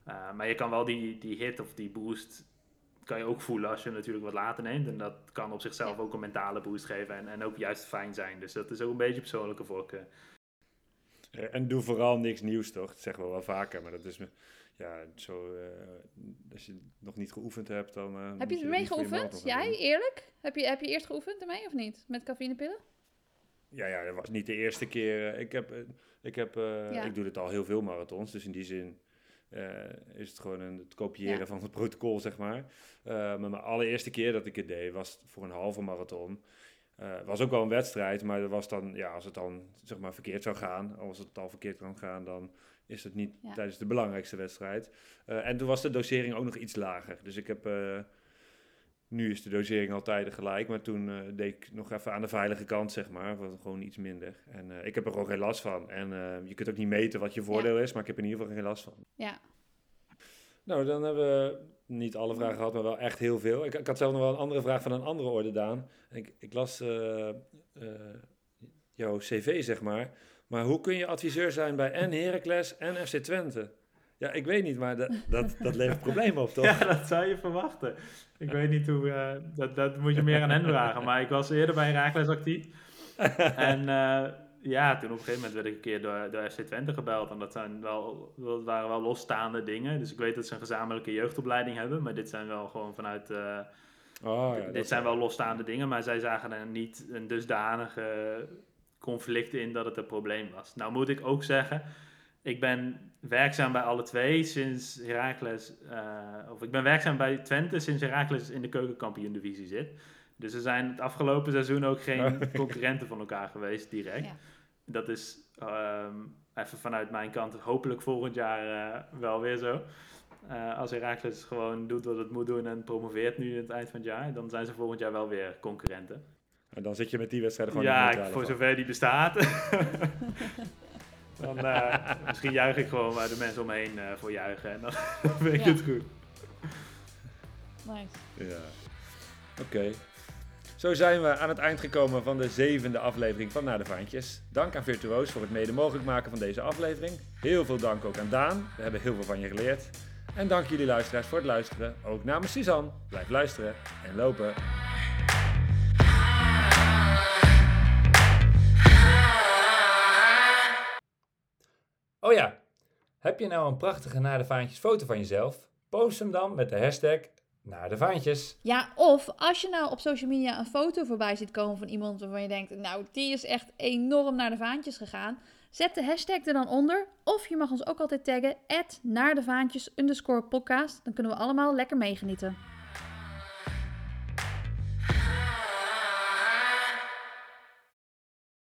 Uh, maar je kan wel die, die hit of die boost kan je ook voelen als je hem natuurlijk wat later neemt. En dat kan op zichzelf ook een mentale boost geven en, en ook juist fijn zijn. Dus dat is ook een beetje persoonlijke voorkeur. En doe vooral niks nieuws, toch? Dat zeggen we wel vaker, maar dat is ja, zo, uh, als je nog niet geoefend hebt, dan. Uh, heb je ermee geoefend? Jij, eerlijk? Heb je, heb je eerst geoefend ermee of niet? Met cafeïnepillen? Ja, ja, dat was niet de eerste keer. Ik, heb, ik, heb, uh, ik doe het al heel veel marathons, dus in die zin is het gewoon een, het kopiëren van het protocol, zeg maar. maar mijn allereerste keer dat ik het deed was voor een halve marathon. Het was ook wel een wedstrijd, maar er was dan, ja, als het dan zeg maar verkeerd zou gaan, als het al verkeerd kan gaan, dan is het niet tijdens de belangrijkste wedstrijd. Uh, en toen was de dosering ook nog iets lager. Dus ik heb. Uh, nu is de dosering altijd gelijk, maar toen uh, deed ik nog even aan de veilige kant, zeg maar. Gewoon iets minder. En ik heb er gewoon geen last van. En je kunt ook niet meten wat je voordeel is, maar ik heb er in ieder geval geen last van. Ja. Nou, dan hebben we niet alle vragen gehad, maar wel echt heel veel. Ik, ik had zelf nog wel een andere vraag van een andere orde, Daan. Ik, ik las jouw cv, zeg maar. Maar hoe kun je adviseur zijn bij en Heracles en FC Twente? Ja, ik weet niet, maar dat, dat, dat levert problemen op, <laughs> toch? Ja, dat zou je verwachten. Ik weet niet hoe... Uh, dat, dat moet je meer aan hen vragen. Maar ik was eerder bij Heracles actief. <laughs> en uh, ja, toen op een gegeven moment werd ik een keer door, door FC Twente gebeld. En dat, zijn wel, dat waren wel losstaande dingen. Dus ik weet dat ze een gezamenlijke jeugdopleiding hebben. Maar dit zijn wel gewoon vanuit... Uh, oh, ja, dit zijn wel losstaande dingen. Maar zij zagen er niet een dusdanige conflicten in dat het een probleem was. Nou moet ik ook zeggen, ik ben werkzaam bij alle twee sinds Heracles, uh, of ik ben werkzaam bij Twente sinds Heracles in de keukenkampioen-divisie zit. Dus er zijn het afgelopen seizoen ook geen <laughs> concurrenten van elkaar geweest direct. Ja. Dat is um, even vanuit mijn kant hopelijk volgend jaar uh, wel weer zo. Uh, als Heracles gewoon doet wat het moet doen en promoveert nu aan het eind van het jaar, dan zijn ze volgend jaar wel weer concurrenten. En dan zit je met die wedstrijden van Ja, voor zover die bestaat. <laughs> dan uh, misschien juich ik gewoon waar de mensen omheen uh, voor juichen. En dan <laughs> vind ik ja. het goed. Nice. Ja. Oké. Okay. Zo zijn we aan het eind gekomen van de zevende aflevering van Naar de Vaantjes. Dank aan Virtuoos voor het mede mogelijk maken van deze aflevering. Heel veel dank ook aan Daan. We hebben heel veel van je geleerd. En dank jullie luisteraars voor het luisteren. Ook namens Suzanne. Blijf luisteren en lopen. Oh ja, heb je nou een prachtige naar de vaantjes foto van jezelf? Post hem dan met de hashtag naar de vaantjes. Ja, of als je nou op social media een foto voorbij ziet komen van iemand waarvan je denkt, nou die is echt enorm naar de vaantjes gegaan. Zet de hashtag er dan onder. Of je mag ons ook altijd taggen, naar de vaantjes underscore podcast. Dan kunnen we allemaal lekker meegenieten.